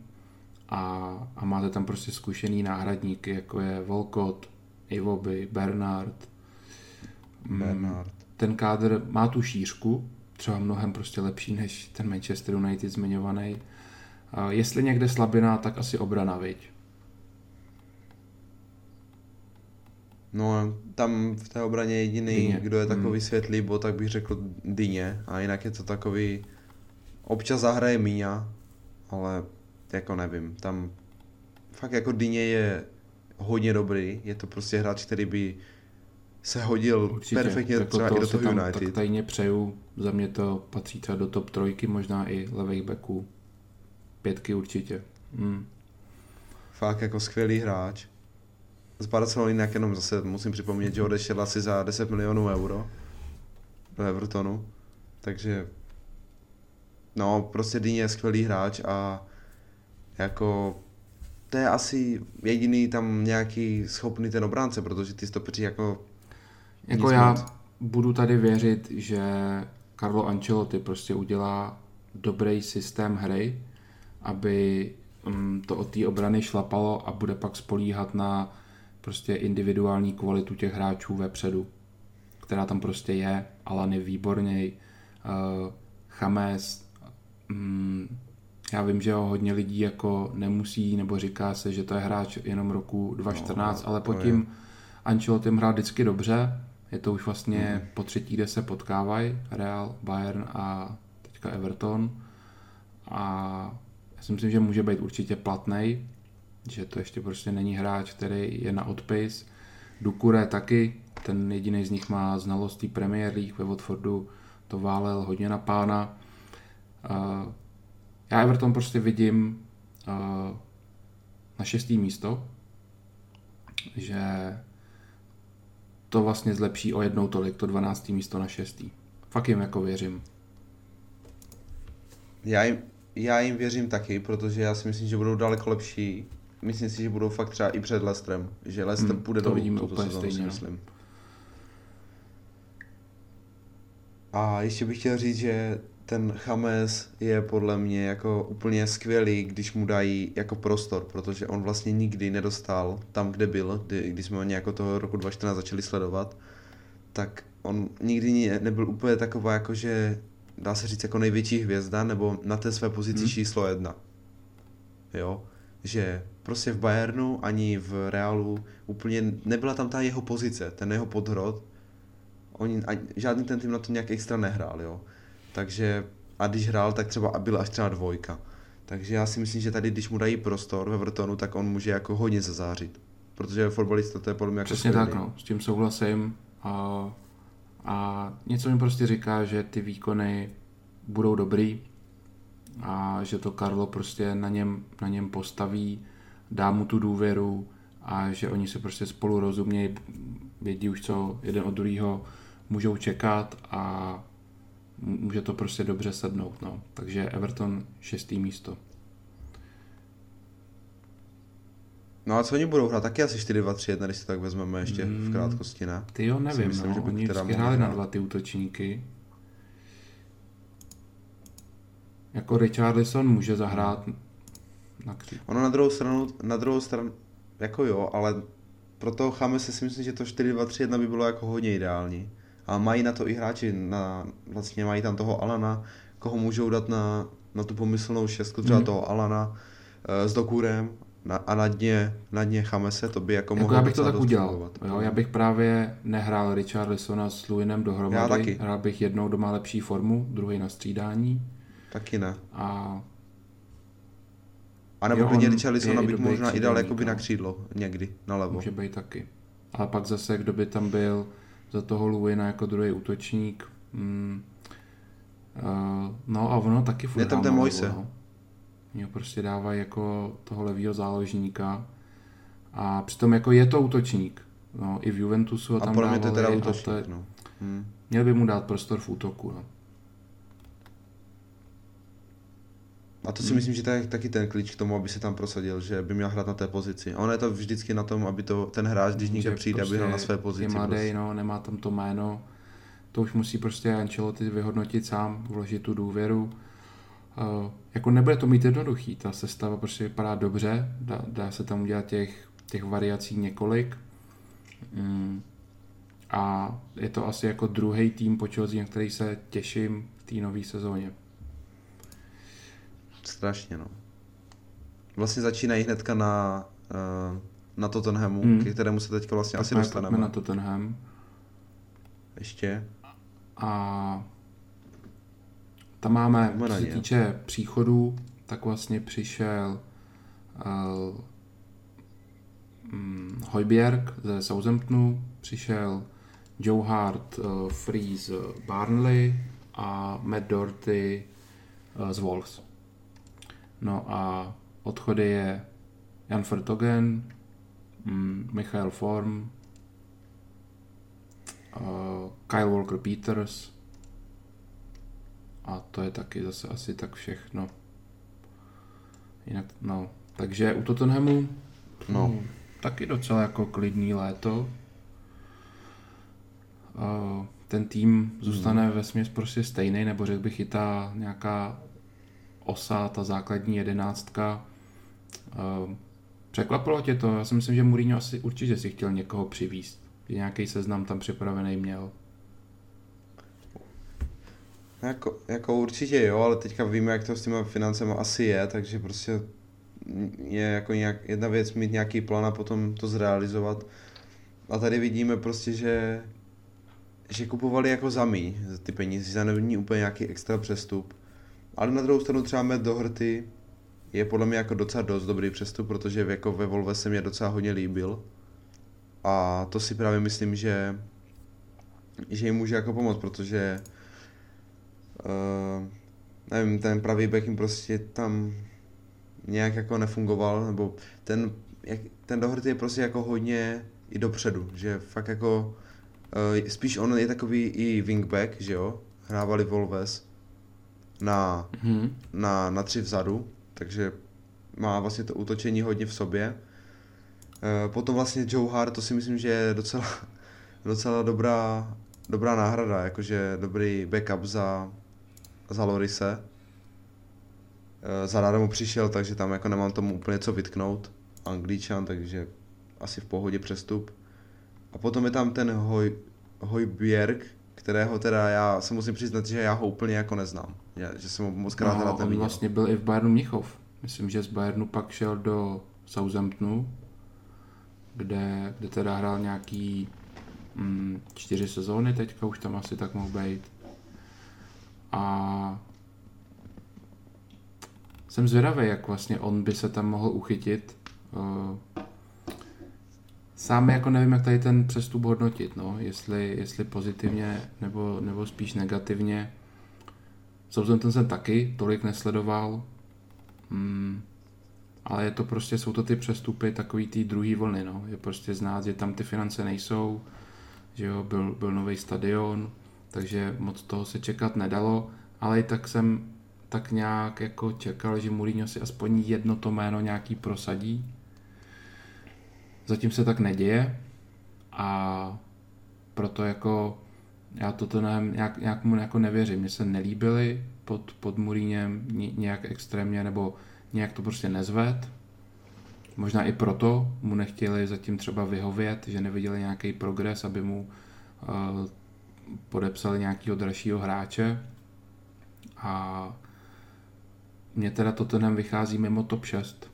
a, a máte tam prostě zkušený náhradníky, jako je Volkot, Ivoby, Bernard, Mm, Bernard. Ten kádr má tu šířku, třeba mnohem prostě lepší než ten Manchester United zmiňovaný. Jestli někde slabina, tak asi obrana, viď? No, tam v té obraně jediný, Dyně. kdo je takový Hmm. světlý bod, tak bych řekl Dyně. A jinak je to takový... Občas zahraje Míňa, ale jako nevím, tam fakt jako Dyně je hodně dobrý. Je to prostě hráč, který by se hodil Určitě. perfektně jako třeba i do toho tam United. tak tajně přeju. Za mě to patří třeba do top trojky, možná i levých backů. Pětky určitě. Hmm. Fakt jako skvělý hráč. Z Barcelony jinak jenom zase musím připomínat, že odešel asi za 10 milionů euro do Evertonu. Takže no, prostě Dyně je skvělý hráč a jako to je asi jediný tam nějaký schopný ten obránce, protože ty stopeři jako Jako nic já moc. budu tady věřit, že Carlo Ancelotti prostě udělá dobrý systém hry, aby mm, to od té obrany šlapalo a bude pak spolíhat na prostě individuální kvalitu těch hráčů vepředu, která tam prostě je. Alan je výborný, uh, Chames, mm, já vím, že ho hodně lidí jako nemusí, nebo říká se, že to je hráč jenom roku 2014, No, ale je. tím Ancelottim hrál vždycky dobře, je to už vlastně Mhm. po třetí, kde se potkávají, Real, Bayern a teďka Everton. A já si myslím, že může být určitě platný, že to ještě prostě není hráč, který je na odpis. Dukure taky, ten jediný z nich má znalost té Premier League ve Watfordu, to válel hodně na pána. Já Everton prostě vidím na šestý místo, že to vlastně zlepší o jednou tolik, to 12. místo na šestý. Fakt jim jako věřím. já jim, já jim věřím taky, protože já si myslím, že budou daleko lepší. Myslím si, že budou fakt třeba i před Leicesterem, že Leicester Hmm, půjde to vidíme úplně sezónu, stejně, no. myslím. A ještě bych chtěl říct, že ten Chames je podle mě jako úplně skvělý, když mu dají jako prostor, protože on vlastně nikdy nedostal tam, kde byl, kdy, když jsme ho nějak toho roku 2014 začali sledovat, tak on nikdy ne- nebyl úplně taková jako, že dá se říct jako největší hvězda, nebo na té své pozici Hmm. číslo jedna. Jo, že prostě v Bayernu ani v Realu úplně nebyla tam ta jeho pozice, ten jeho podhrot. Oni, ani, žádný ten tým na to nějak extra nehrál, jo. Takže, a když hrál, tak třeba byl až třeba dvojka. Takže já si myslím, že tady, když mu dají prostor ve Vrtonu, tak on může jako hodně zazářit. Protože fotbalista to je podle mě jako Přesně tak, no, s tím souhlasím. A, a něco mi prostě říká, že ty výkony budou dobrý a že to Karlo prostě na něm, na něm postaví, dá mu tu důvěru a že oni se prostě spolu rozumějí, vědí už, co jeden od druhého můžou čekat a může to prostě dobře sednout. No. Takže Everton šestý místo. No a co oni budou hrát? Taky asi 4-2-3-1, když si tak vezmeme ještě Mm. v krátkosti, ne? Ty jo, nevím, myslím, no. že oni vždycky hráli na dva ty útočníky. Jako Richarlison může zahrát na křídle. Ono na druhou stranu, na druhou stranu, jako jo, ale pro toho Chamese si myslím, že to 4-2-3-1 by bylo jako hodně ideální. A mají na to i hráči, na, vlastně mají tam toho Alana, koho můžou dát na, na tu pomyslnou šestku, třeba Mhm. toho Alana eh, s Dokurem na, a na dně, na dně Chamese, to by jako Jako mohlo já bych to tak udělal. fungovat. Jo, já bych právě nehrál Richarlisona s Luinem dohromady. Já taky. Hrál bych jednou, kdo má lepší formu, druhý na střídání. Taky ne. A A nebo klidně on Richarlisona bych možná i dal jakoby na no. křídlo někdy, nalevo. může být taky. Ale pak zase, kdo by tam byl za toho Luina jako druhý útočník. Mm, uh, no a ono taky furt Je tam ten no. Mě prostě dávají jako toho levýho záložníka. A přitom jako je to útočník. No, I v Juventusu ho A tam podle mě to je teda a útočník, to je, no. Hmm. Měl by mu dát prostor v útoku. No. A to si Hmm. myslím, že to je taky ten klíč k tomu, aby se tam prosadil, že by měl hrát na té pozici. A ono je to vždycky na tom, aby to ten hráč, když někde přijde, aby hrál na své Je pozici. mladý, prostě. no, nemá tam to jméno. To už musí prostě Ancelotti vyhodnotit sám, vložit tu důvěru. Uh, jako nebude to mít jednoduchý, ta sestava prostě vypadá dobře, dá, dá se tam udělat těch, těch variací několik. Mm. A je to asi jako druhý tým po Chelsea, na který se těším v té nové sezóně. Strašně, no. Vlastně začínají hnedka na, eh, na Tottenhamu, hmm. ke kterému se teďka vlastně tak asi dostaneme. na Tottenham. Ještě. A tam máme, co se týče příchodu, tak vlastně přišel uh, um, Hojbjerg ze Southamptonu, přišel Joe Hart uh, Free z Barnley a Matt Doherty uh, z Wolves. No a odchody je Jan Vertogen, um, Michael Form, uh, Kyle Walker Peters a to je taky zase asi tak všechno. Jinak, no, takže u Tottenhamu no. Hmm, taky docela jako klidný léto. Uh, ten tým zůstane hmm. ve směs prostě stejný, nebo řekl bych i ta nějaká osa, ta základní jedenáctka. Uh, překvapilo tě to? Já si myslím, že Mourinho asi určitě si chtěl někoho přivíst. Nějaký seznam tam připravený měl. Jako, jako určitě jo, ale teďka víme, jak to s těma financemi asi je, takže prostě je jako nějak, jedna věc mít nějaký plán a potom to zrealizovat. A tady vidíme prostě, že, že kupovali jako za mý ty peníze, za není úplně nějaký extra přestup. Ale na druhou stranu třeba Matt Doherty je podle mě jako docela dost dobrý přestup, protože jako ve Volve se mě docela hodně líbil. A to si právě myslím, že, že jim může jako pomoct, protože uh, nevím, ten pravý back jim prostě tam nějak jako nefungoval, nebo ten, jak, ten dohrty je prostě jako hodně i dopředu, že fakt jako uh, spíš on je takový i wingback, že jo, hrávali Volves na, mm-hmm. na, na tři vzadu, takže má vlastně to útočení hodně v sobě. Uh, potom vlastně Joe Hart, to si myslím, že je docela, docela dobrá, dobrá náhrada, jakože dobrý backup za, za Lorise. Eh, za mu přišel, takže tam jako nemám tomu úplně co vytknout. Angličan, takže asi v pohodě přestup. A potom je tam ten Hoj, Hojbjerg, kterého teda já se musím přiznat, že já ho úplně jako neznám. Já, že jsem ho moc krát no, on vlastně byl i v Bayernu Mnichov. Myslím, že z Bayernu pak šel do Southamptonu, kde, kde teda hrál nějaký mm, čtyři sezóny, teďka už tam asi tak mohl být. A jsem zvědavý, jak vlastně on by se tam mohl uchytit. Eh, sám jako nevím, jak tady ten přestup hodnotit, no, jestli, jestli pozitivně nebo, nebo spíš negativně. Southampton jsem taky tolik nesledoval, hmm, ale je to prostě, jsou to ty přestupy takový ty druhý vlny, no. Je prostě znát, že tam ty finance nejsou, že jo, byl, byl nový stadion, takže moc toho se čekat nedalo, ale i tak jsem tak nějak jako čekal, že Mourinho si aspoň jedno to jméno nějaký prosadí. Zatím se tak neděje a proto jako já toto ne, nějak, nějak mu jako nevěřím. Mně se nelíbily pod, pod Mourinhem nějak extrémně nebo nějak to prostě nezved. Možná i proto mu nechtěli zatím třeba vyhovět, že neviděli nějaký progres, aby mu uh, podepsali nějakého dalšího hráče. A mně teda Tottenham vychází mimo top 6.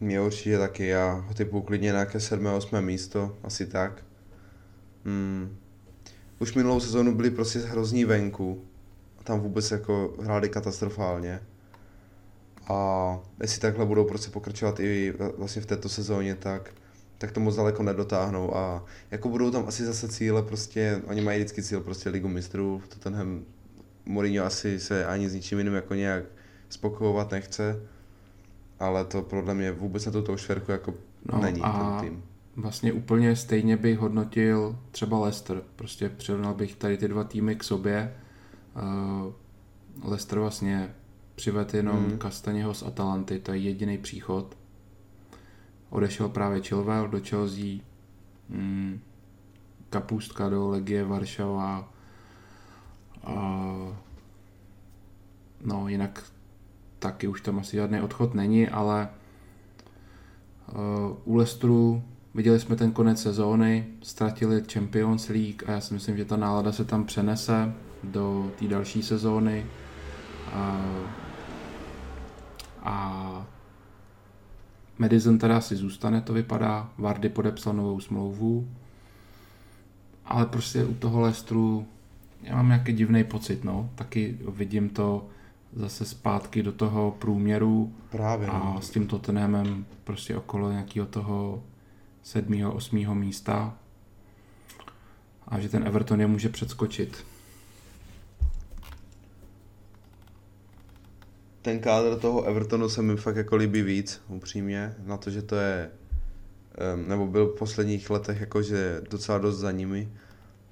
Mě určitě taky, já typu klidně nějaké 7. 8. místo, asi tak. Hmm. Už minulou sezónu byli prostě hrozní venku. Tam vůbec jako hráli katastrofálně. A jestli takhle budou prostě pokračovat i vlastně v této sezóně, tak, tak to moc daleko nedotáhnou a jako budou tam asi zase cíle prostě, oni mají vždycky cíl prostě ligu mistrů, Tottenham Mourinho asi se ani s ničím jiným jako nějak spokojovat nechce, ale to podle mě vůbec na tuto šverku jako no není a ten tým. Vlastně úplně stejně bych hodnotil třeba Leicester. Prostě přirovnal bych tady ty dva týmy k sobě. Uh, Leicester vlastně přivedl jenom mm. Kastaněho z Atalanty, to je jediný příchod. Odešel právě Chilwell do Chelsea, mm, Kapustka do Legie Varšava, no jinak taky už tam asi žádný odchod není, ale uh, u Leicesteru viděli jsme ten konec sezóny, ztratili Champions League a já si myslím, že ta nálada se tam přenese do té další sezóny. Uh, a Madison teda asi zůstane, to vypadá. Vardy podepsal novou smlouvu. Ale prostě u toho Lestru já mám nějaký divný pocit, no. Taky vidím to zase zpátky do toho průměru Právě, a no. s tím Tottenhamem prostě okolo nějakého toho sedmého, osmého místa a že ten Everton je může předskočit. Ten kádr toho Evertonu se mi fakt jako líbí víc, upřímně, na to, že to je, nebo byl v posledních letech jakože docela dost za nimi,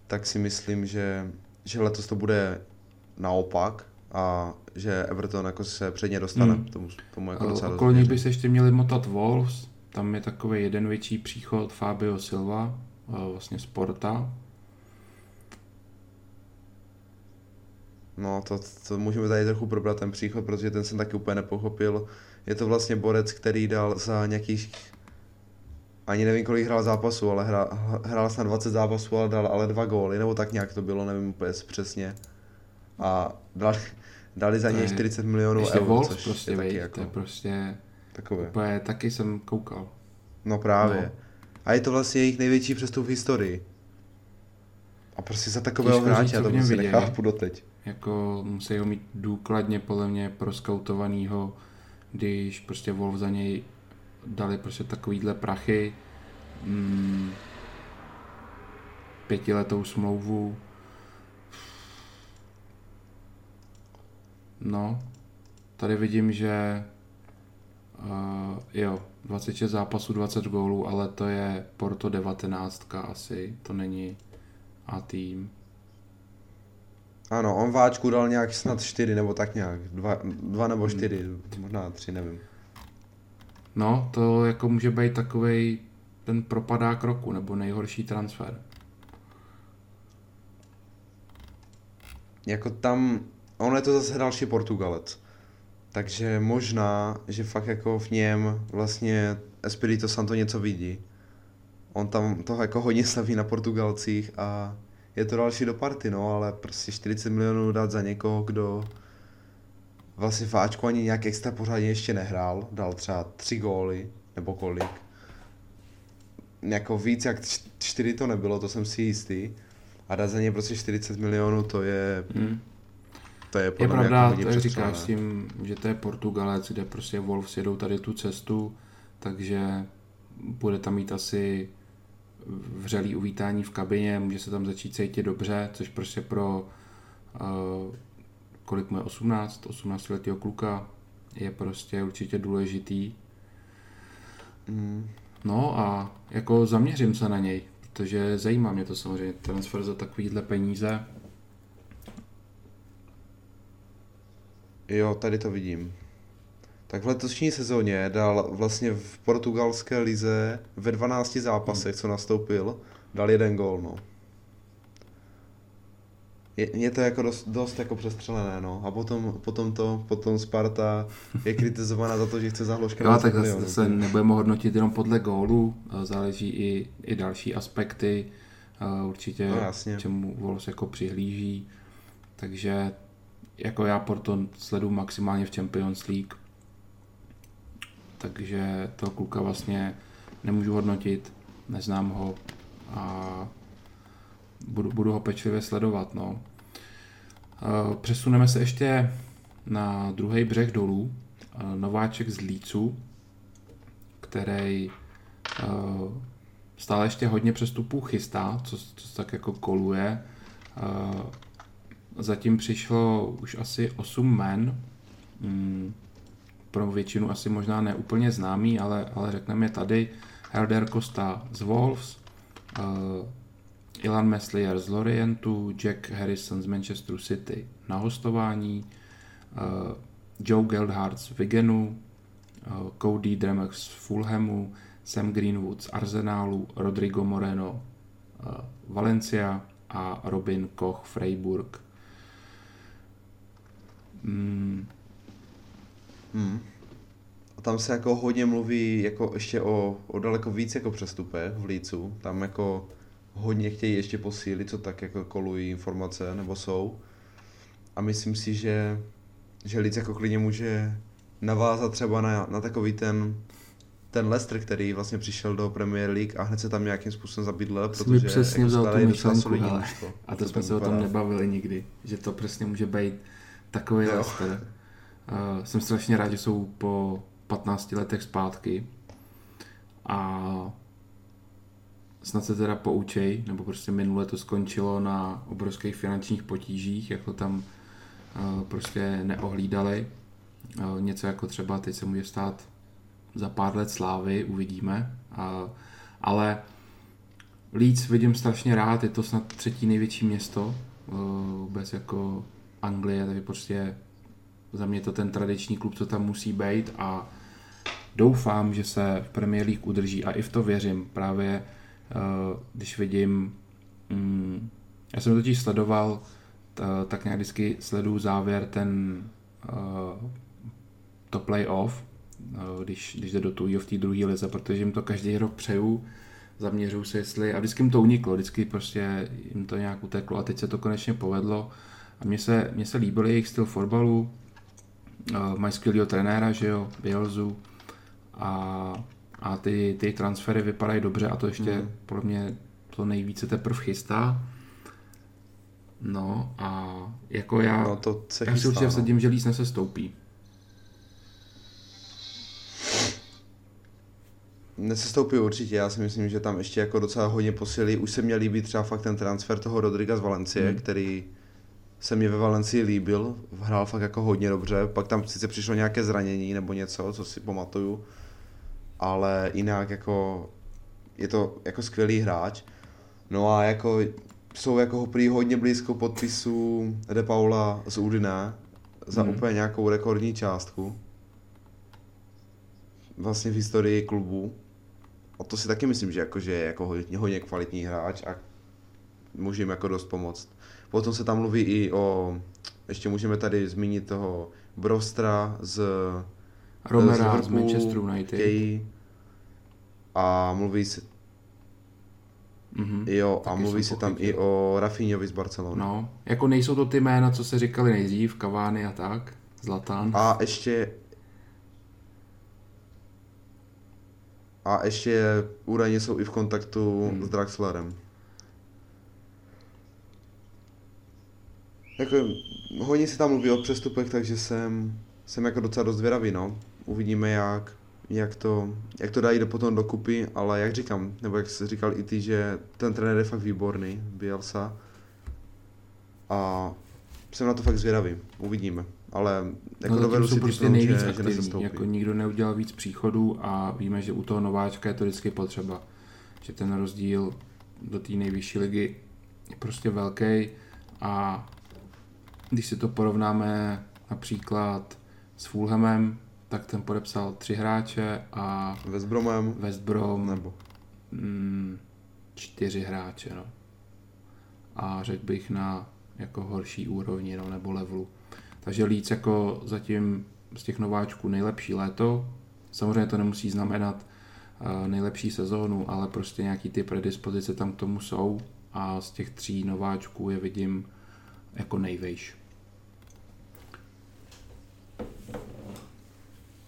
tak si myslím, že, že letos to bude naopak a že Everton jako se předně dostane Hmm. tomu, tomu jako docela Okolo nich by se ještě měli motat Wolves, tam je takový jeden větší příchod Fabio Silva, eh, vlastně z Porta. No, to, to můžeme tady trochu probrat ten příchod, protože ten jsem taky úplně nepochopil. Je to vlastně borec, který dal za nějakých, ani nevím, kolik hrál zápasů, ale hrál, hrál snad 20 zápasů, ale dal ale dva góly, nebo tak nějak to bylo, nevím úplně přesně. A dali, dali za něj je 40 milionů Ještě eur, Wolves což prostě, je taky vej, jako to je prostě, takové. úplně, taky jsem koukal. No právě. No. A je to vlastně jejich největší přestup v historii. A prostě za takového hráče, to prostě nechápu doteď. Jako musí ho mít důkladně podle mě proskautovanýho, když prostě Wolf za něj dali prostě takovýhle prachy, mm, pětiletou smlouvu. No, tady vidím, že uh, jo, 26 zápasů, 20 gólů, ale to je Porto 19 asi, to není A tým. Ano, on váčku dal nějak snad čtyři nebo tak nějak, dva, dva nebo čtyři, možná tři, nevím. No, to jako může být takový ten propadák roku, nebo nejhorší transfer. Jako tam, on je to zase další Portugalec. Takže možná, že fakt jako v něm vlastně Espirito Santo něco vidí. On tam toho jako hodně staví na Portugalcích a je to další do party, no, ale prostě 40 milionů dát za někoho, kdo vlastně v Ačku ani nějak extra pořádně ještě nehrál, dal třeba tři góly, nebo kolik. Jako víc jak čtyři to nebylo, to jsem si jistý. A dát za ně prostě 40 milionů, to je, Hmm. To je Je pravda, jako to jak říkáš s tím, že to je Portugalec, kde prostě Wolves jedou tady tu cestu, takže bude tam mít asi vřelý uvítání v kabině, může se tam začít cítit dobře, což prostě pro uh, kolik mu je 18, 18 letého kluka je prostě určitě důležitý. Mm. No a jako zaměřím se na něj, protože zajímá mě to samozřejmě, transfer za takovýhle peníze. Jo, tady to vidím. Tak v letošní sezóně dal vlastně v portugalské lize ve 12 zápasech, co nastoupil, dal jeden gól, no. Je, je to jako dost, dost jako přestřelené, no. A potom, potom to, potom Sparta je kritizovaná za to, že chce za Hloška Jo, 20 tak zase, zase nebudeme hodnotit jenom podle gólu, eh, záleží i, i další aspekty, eh, určitě No, jasně. čemu Wolves jako přihlíží, takže jako já Porto sledu maximálně v Champions League, takže toho kluka vlastně nemůžu hodnotit, neznám ho a budu, budu ho pečlivě sledovat. No. Eh, Přesuneme se ještě na druhý břeh dolů. Eh, Nováček z Lícu, který eh, stále ještě hodně přestupů chystá, co, co tak jako koluje. Eh, Zatím přišlo už asi 8 men, mm, pro většinu asi možná neúplně známý, ale, ale řekneme je tady Helder Costa z Wolves, uh, Ilan Meslier z Lorientu, Jack Harrison z Manchesteru City na hostování, uh, Joe Geldhardt z Wigenu, uh, Cody Dremek z Fulhamu, Sam Greenwood z Arsenálu, Rodrigo Moreno uh, Valencia a Robin Koch Freiburg. Mm, Hmm. A tam se jako hodně mluví jako ještě o, o daleko víc jako přestupech v Lícu. Tam jako hodně chtějí ještě posílit, co tak jako kolují informace, nebo jsou. A myslím si, že, že Líc jako klidně může navázat třeba na, na takový ten ten Leicester, který vlastně přišel do Premier League a hned se tam nějakým způsobem zabydlel, protože přesně jako vzal tu myšlenku. A to jsme se o tom nebavili nikdy, že to přesně může být takový Jo. Leicester. Uh, jsem strašně rád, že jsou po 15 letech zpátky a snad se teda poučej, nebo prostě minule to skončilo na obrovských finančních potížích, jak to tam uh, prostě neohlídali. Uh, něco jako třeba teď se může stát za pár let slávy, uvidíme. Uh, ale Leeds vidím strašně rád, je to snad třetí největší město, vůbec jako Anglie, takže prostě za mě to ten tradiční klub, co tam musí být a doufám, že se v Premier League udrží a i v to věřím. Právě uh, když vidím, mm, já jsem totiž sledoval, tak nějak vždycky sleduju závěr ten uh, to playoff, uh, když, když jde do tujího v té druhé lize, protože jim to každý rok přeju, zaměřuju se, jestli, a vždycky jim to uniklo, vždycky prostě jim to nějak uteklo a teď se to konečně povedlo mně se, mně se líbil jejich styl fotbalu, uh, mají skvělého trenéra, že jo, Bielzu a, a ty, ty transfery vypadají dobře a to ještě Mhm. podle mě to nejvíce teprve chystá. No a jako já, No to se já si určitě no. vsadím, že Leeds nesestoupí. Nesestoupí určitě, já si myslím, že tam ještě jako docela hodně posilí. Už se mě líbí třeba fakt ten transfer toho Rodriga z Valencie, hmm. který se mi ve Valencii líbil, hrál fakt jako hodně dobře, pak tam sice přišlo nějaké zranění nebo něco, co si pamatuju, ale jinak jako je to jako skvělý hráč. No a jako jsou jako prý hodně blízko podpisu De Paula z Udine za Hmm. úplně nějakou rekordní částku. Vlastně v historii klubu. A to si taky myslím, že, jako, že je jako hodně, hodně kvalitní hráč a může jim jako dost pomoct. Potom se tam mluví i o, ještě můžeme tady zmínit toho Brostra z Romera z Liverpoolu, Manchester United. chtějí. A mluví se, Mhm. jo, a mluví se tam i o Rafinhovi z Barcelony. No, jako nejsou to ty jména, co se říkali nejdřív, Kavány a tak, Zlatan. A ještě a ještě údajně jsou i v kontaktu Hmm. s Draxlerem. Jako, hodně se tam mluví o přestupech, takže jsem, jsem jako docela dost zvědavý, no. Uvidíme, jak, jak, to, jak to dají do, potom dokupy, ale jak říkám, nebo jak jsi říkal i ty, že ten trenér je fakt výborný, Bielsa. A jsem na to fakt zvědavý, uvidíme. Ale jako no, dovedu si prostě typnout, nejvíc že, že aktivní, nesestoupí. jako nikdo neudělal víc příchodů a víme, že u toho nováčka je to vždycky potřeba. Že ten rozdíl do té nejvyšší ligy je prostě velký a když si to porovnáme například s Fulhamem, tak ten podepsal tři hráče a West Bromem, West Brom nebo mm, čtyři hráče, no. A řekl bych na jako horší úrovni, no, nebo levelu. Takže Leeds jako zatím z těch nováčků nejlepší léto. Samozřejmě to nemusí znamenat uh, nejlepší sezónu, ale prostě nějaký ty predispozice tam k tomu jsou a z těch tří nováčků je vidím jako nejvejš.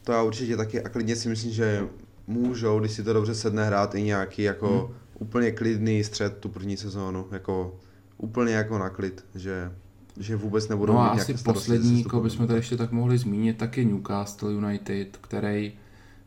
to já určitě taky a klidně si myslím, že můžou, když si to dobře sedne, hrát i nějaký jako Hmm. úplně klidný střed tu první sezónu, jako úplně jako na klid, že, že vůbec nebudou No a mít asi poslední, koho bychom tady ještě tak mohli zmínit, tak je Newcastle United, který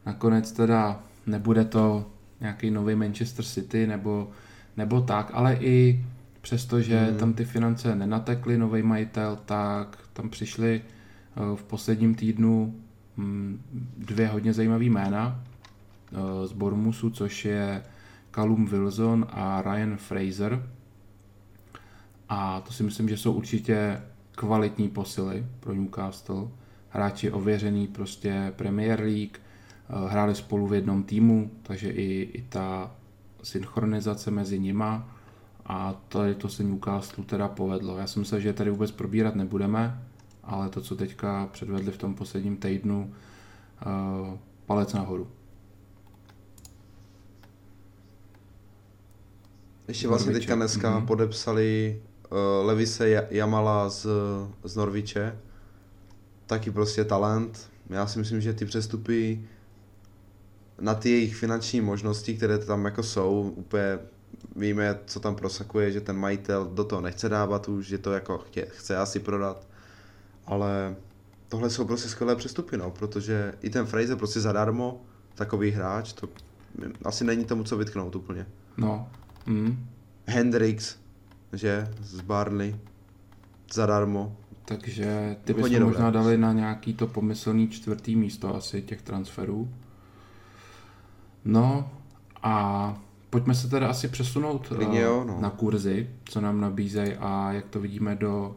nakonec teda nebude to nějaký nový Manchester City nebo, nebo tak, ale i přesto, že Mhm. tam ty finance nenatekly, nový majitel, tak tam přišli eh, v posledním týdnu mm, dvě hodně zajímavé jména eh, z Bournemouthu, což je Callum Wilson a Ryan Fraser. A to si myslím, že jsou určitě kvalitní posily pro Newcastle. Hráči ověřený prostě Premier League, eh, hráli spolu v jednom týmu, takže i, i ta synchronizace mezi nima a to, to se Newcastle teda povedlo. Já jsem myslel, že tady vůbec probírat nebudeme, ale to, co teďka předvedli v tom posledním týdnu, eh, palec nahoru. Ještě vlastně teďka dneska Mhm. podepsali uh, Levise Ja- Jamala z, z Norviče, taky prostě talent. Já si myslím, že ty přestupy na ty jejich finanční možnosti, které tam jako jsou, úplně víme, co tam prosakuje, že ten majitel do toho nechce dávat už, že to jako chtě, chce asi prodat, ale tohle jsou prostě skvělé přestupy, no, protože i ten Fraser prostě zadarmo, takový hráč, to asi není tomu co vytknout úplně. No. Mm. Hendrix, že, z Barney, zadarmo. Takže ty bychom možná dali na nějaký to pomyslný čtvrtý místo asi těch transferů. No a pojďme se teda asi přesunout Klidně jo, no. na kurzy, co nám nabízejí a jak to vidíme do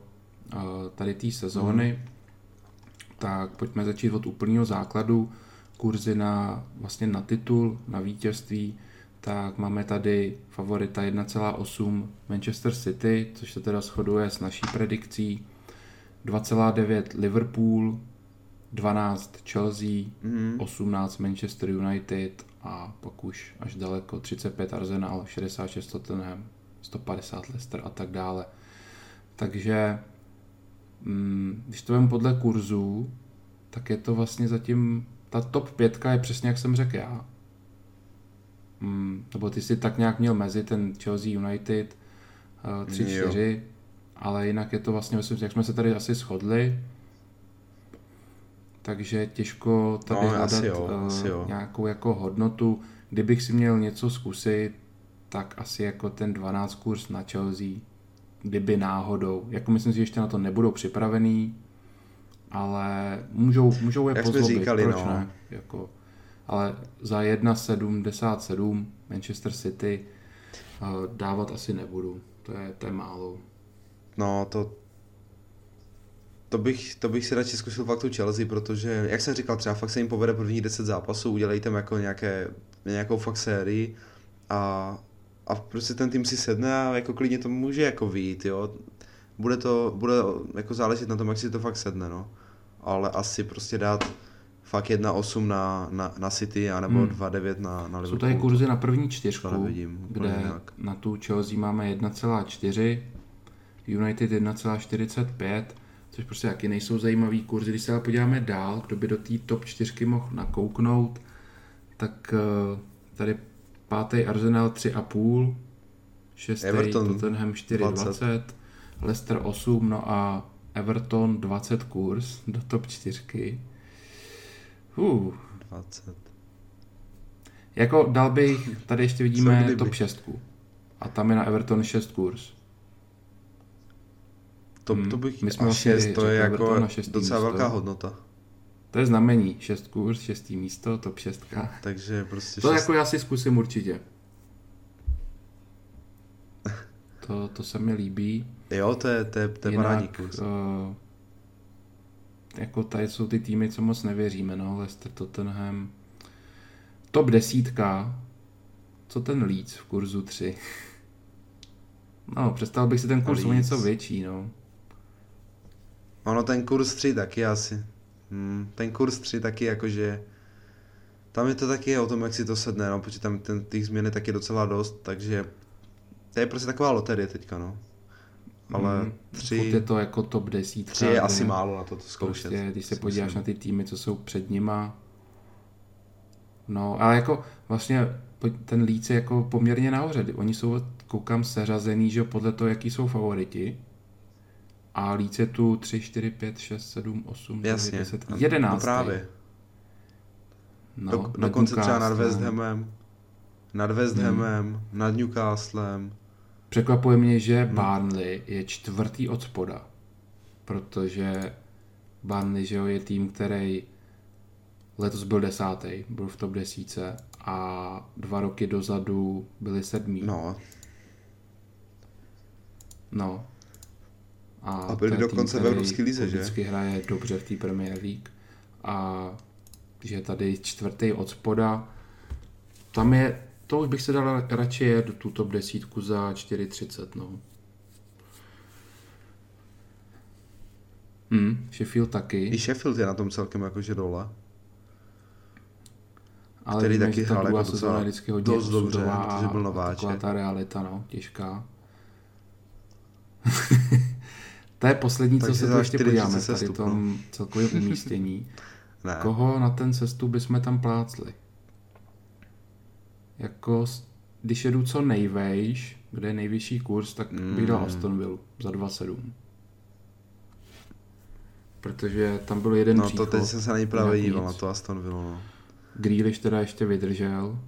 uh, tady té sezóny. Mm. Tak pojďme začít od úplného základu. Kurzy na, vlastně na titul, na vítězství, tak máme tady favorita 1,8 Manchester City, což se teda shoduje s naší predikcí. 2,9 Liverpool, 12 Chelsea, mm. 18 Manchester United a pak už až daleko 35 Arsenal, 66 Tottenham, 150 Leicester a tak dále. Takže mm, když to vím podle kurzů, tak je to vlastně zatím, ta top pětka je přesně jak jsem řekl já. Mm, nebo ty si tak nějak měl mezi ten Chelsea United uh, 3-4, ale jinak je to vlastně, jak jsme se tady asi shodli, takže těžko tady no, hledat asi jo, uh, asi jo. nějakou jako hodnotu. Kdybych si měl něco zkusit, tak asi jako ten 12 kurz na Chelsea, kdyby náhodou. Jako myslím si, že ještě na to nebudou připravený, ale můžou, můžou je Jak pozlobit, říkali, proč no. ne? Jako, ale za 1,77 Manchester City uh, dávat asi nebudu. To je, to je málo. No, to, to bych, to bych si radši zkusil fakt tu Chelsea, protože, jak jsem říkal, třeba fakt se jim povede první 10 zápasů, udělej tam jako nějaké, nějakou fakt sérii a, a prostě ten tým si sedne a jako klidně to může jako vyjít, jo. Bude to, bude jako záležet na tom, jak si to fakt sedne, no. Ale asi prostě dát fakt 1-8 na, na, na City, anebo hmm. 2-9 na, na Liverpool. Jsou tady kurzy na první čtyřku, nevidím, kde jinak. na tu Chelsea máme 1,4, United 1,45, což prostě jaký nejsou zajímavý kurzy. Když se ale podíváme dál, kdo by do té top 4 mohl nakouknout, tak eh, tady pátý Arsenal 3,5, šestý Everton Tottenham 4,20, Leicester 8, no a Everton 20 kurz do top 4. Uh. 20. Jako dal bych, tady ještě vidíme top 6. A tam je na Everton 6 kurz. To, hmm. to bych, My jsme a 6, to je jako na docela místo. velká hodnota. To je znamení, 6 kurz, 6. místo, top 6. Takže prostě To šest... jako já si zkusím určitě. To, to se mi líbí. Jo, to je, to je, to je Jinak, uh, jako tady jsou ty týmy, co moc nevěříme, no, Leicester, Tottenham. Top desítka, co ten Leeds v kurzu 3? No, představil bych si ten kurz o něco větší, no. Ono ten kurz 3 taky asi. Hmm, ten kurz 3 taky jakože... Tam je to taky o tom, jak si to sedne, no, protože tam ten, těch změn je taky docela dost, takže to je prostě taková loterie teďka, no. Ale mm, tři... Je to jako top 10. Tři je asi málo na to, to zkoušet. Prostě, když se podíváš myslím. na ty týmy, co jsou před nima. No, ale jako vlastně ten je jako poměrně nahoře. Oni jsou, koukám, seřazený, že podle toho, jaký jsou favoriti. A Leeds je tu 3, 4, 5, 6, 7, 8, 9, 10, 11. No právě. No, Do, dokonce třeba nad West Hamem, nad West hmm. Hamem, hmm. nad Newcastlem. Překvapuje mě, že hmm. Barnley je čtvrtý od spoda, protože Barnley že jo, je tým, který letos byl desátý, byl v top desíce a dva roky dozadu byli sedmí. No. No, a, a byli dokonce v Evropské lize, že? Vždycky hraje dobře v té Premier League. A že tady čtvrtý od spoda, tam je, to už bych se dal radši jet do tu top desítku za 4,30, no. Hmm, Sheffield taky. I Sheffield je na tom celkem jakože dole. Ale který taky hrál jako docela vždycky hodně dost dobře, protože byl nováček. Taková ta realita, no, těžká. To je poslední, Takže co se tu ještě podíváme, tady v tom celkovém umístění. ne. Koho na ten cestu bychom tam plácli? jako když jedu co nejvejš, kde je nejvyšší kurz, tak mm. bych dal Hmm. Aston Villa za 2,7. Protože tam byl jeden No příchod. to teď jsem se na ní právě díval, na to Aston Villa, no. Grealish teda ještě vydržel,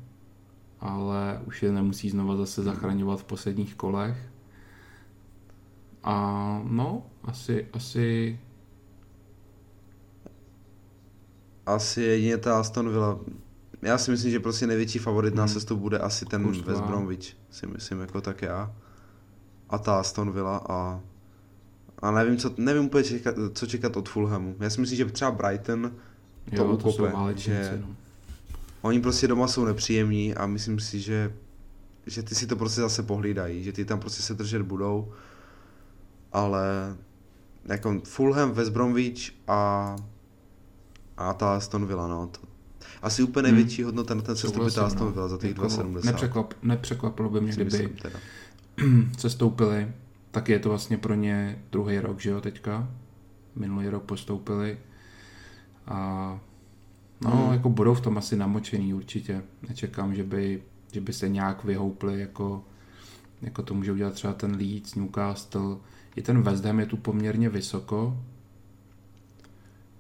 ale už je nemusí znova zase zachraňovat v posledních kolech. A no, asi, asi Asi jedině ta Aston Villa. Já si myslím, že prostě největší favorit na Hmm. sestup bude asi ten Courtois. West Bromwich, si myslím, jako tak já. A ta Aston Villa a a nevím, co, nevím úplně, čekat, co čekat od Fulhamu. Já si myslím, že třeba Brighton to jo, to ukope, válečníci. že- No. Oni prostě doma jsou nepříjemní a myslím si, že, že ty si to prostě zase pohlídají, že ty tam prostě se držet budou, ale jako Fulham, West Bromwich a, a ta Aston Villa, no. To, asi úplně Hmm. největší hodnota na ten sestup ta Aston no. Villa za těch Jako 2,70. Nepřekvap, nepřekvapilo by mě, kdyby myslím teda. sestoupili, tak je to vlastně pro ně druhý rok, že jo, teďka. Minulý rok postoupili. A no, Hmm. jako budou v tom asi namočený určitě. Nečekám, že by, že by se nějak vyhoupli, jako, jako to může udělat třeba ten Leeds, Newcastle. I ten West Ham je tu poměrně vysoko,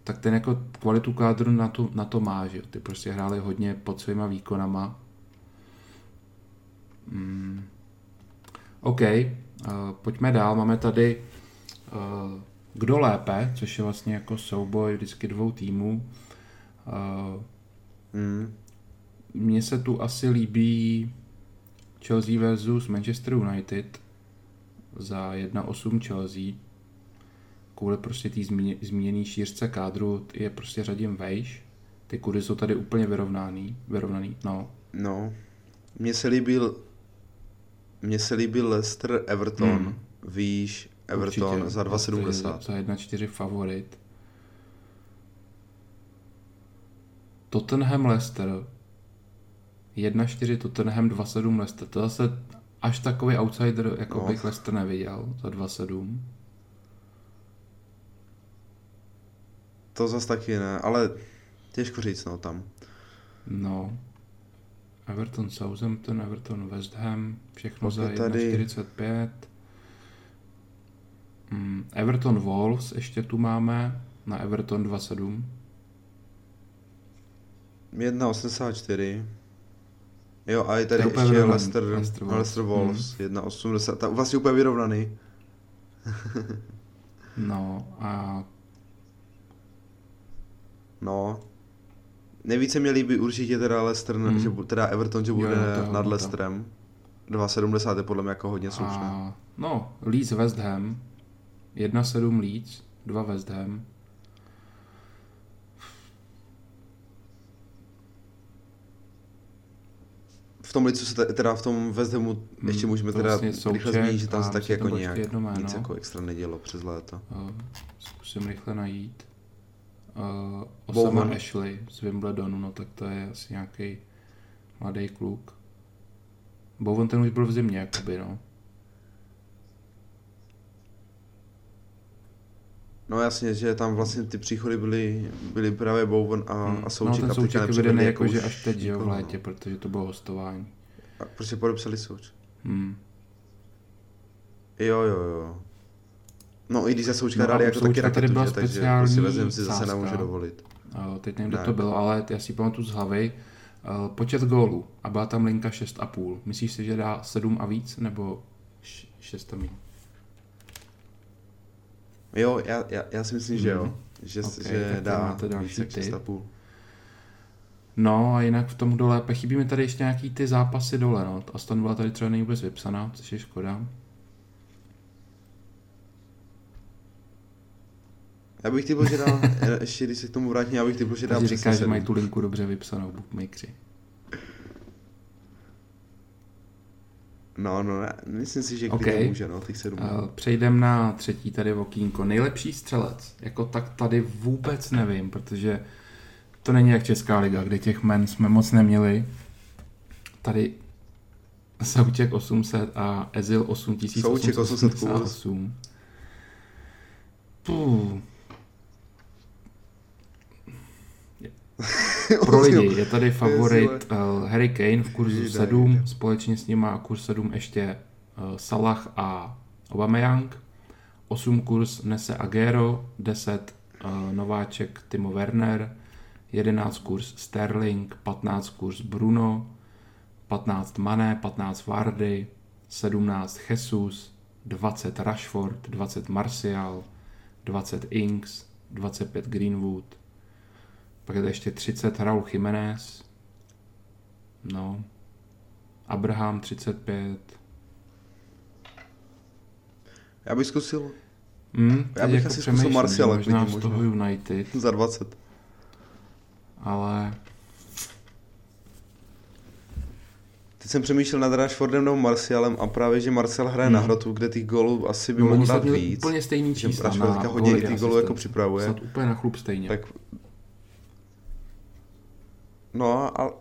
tak ten jako kvalitu kádru na to, na to má, že jo. Ty prostě hráli hodně pod svýma výkonama. Mm. OK, uh, pojďme dál. Máme tady uh, kdo lépe, což je vlastně jako souboj vždycky dvou týmů. Uh, Mm. mně se tu asi líbí Chelsea versus Manchester United za 1-8 Chelsea. Kvůli prostě té zmíněné šířce kádru je prostě řadím vejš. Ty kudy jsou tady úplně vyrovnaný, vyrovnaný, no. No, mně se líbil mně se líbil Leicester Everton, Hmm. mm. výš Everton Určitě. za 2,70. Za 1,4 favorit. Tottenham Leicester 1,4 Tottenham 2,7 Leicester. To zase až takový outsider, jako No. bych Leicester neviděl za 2,7. To zas taky ne, ale těžko říct, no tam. No. Everton Southampton, Everton West Ham, všechno Pak za je tady- 1,45. Mm, Everton Wolves ještě tu máme na Everton 2,7. 1,84. Jo, a je tady je ještě vyrovnaný. Leicester, Leicester Leicester Wolves. Hmm. Wolves, 1,80. Ta vlastně úplně vyrovnaný. No a No. Nejvíce mě líbí určitě teda Leicester, Hmm. že, teda Everton, že bude jo, to je nad. Leicesterem. 2,70 je podle mě jako hodně slušné. A, no, Leeds West Ham, 1-7 Leeds, 2 West Ham. Tom Leedsu se te- teda v tom West Hamu ještě můžeme teda vlastně rychle zmínit, že tam se taky jako nějak jedno jméno. nic jako extra nedělo přes léto. Uh, zkusím rychle najít. Uh, Osama Bowen. Ashley z Wimbledonu, no tak to je asi nějaký mladý kluk. Bowen ten už byl v zimě, jakoby, no. No jasně, že tam vlastně ty příchody byly, byly právě Bowen a, Hmm. a Souček. no, ten souček je vedený jako, že až teď, jo, v létě, protože to bylo hostování. A prostě podepsali Souč. Hmm. Jo, jo, jo. No i když za Součka No u jako taky raketu, byla že? takže speciální prostě vezem si zase nemůže dovolit. Uh, teď nevím, kdo Ne. to byl, ale já si pamatuju z hlavy. Uh, počet gólů a byla tam linka 6,5. Myslíš si, že dá 7 a víc, nebo 6 a míň? Jo, já, já, já si myslím, že Mhm. jo. Že, Ok, že tak to dá máte další víc jak tip. 6,5. No a jinak v tom dole, pak chybí mi tady ještě nějaký ty zápasy dole, no. Aston byla tady třeba není vůbec vypsaná, což je škoda. Já bych typl, že dá, ještě když se k tomu vrátím, já bych že dá Takže přesně říká, že mají tu linku dobře vypsanou bookmakeri. No, no, ne, myslím si, že klidně může, no, těch sedm. Uh, přejdeme na třetí tady okýnko. Nejlepší střelec. Jako tak tady vůbec nevím, protože to není jak Česká liga, kde těch men jsme moc neměli. Tady Souček 800 a Ezil 8888. Puh. Pro lidi je tady favorit uh, Harry Kane v kurzu 7, společně s ním má kurz 7 ještě uh, Salah a Aubameyang. 8 kurz nese Agero, 10 uh, nováček Timo Werner, 11 kurz Sterling, 15 kurz Bruno, 15 Mané, 15 Vardy, 17 Jesus, 20 Rashford, 20 Martial, 20 Inks, 25 Greenwood, pak je to ještě 30 Raul Jiménez, no, Abraham 35. Já bych zkusil Hmm, Já bych jako asi zkusil Marciala, možná klidně z toho United, za 20. ale Teď jsem přemýšlel nad Rashfordem nebo Marcialem a právě, že Marcial hraje Hmm. na hrotu, kde těch golů asi by no, mohl dát víc. úplně stejný čísla Rashford teďka hodně těch a golů jako připravuje. Snad úplně na chlup stejně. Tak No a,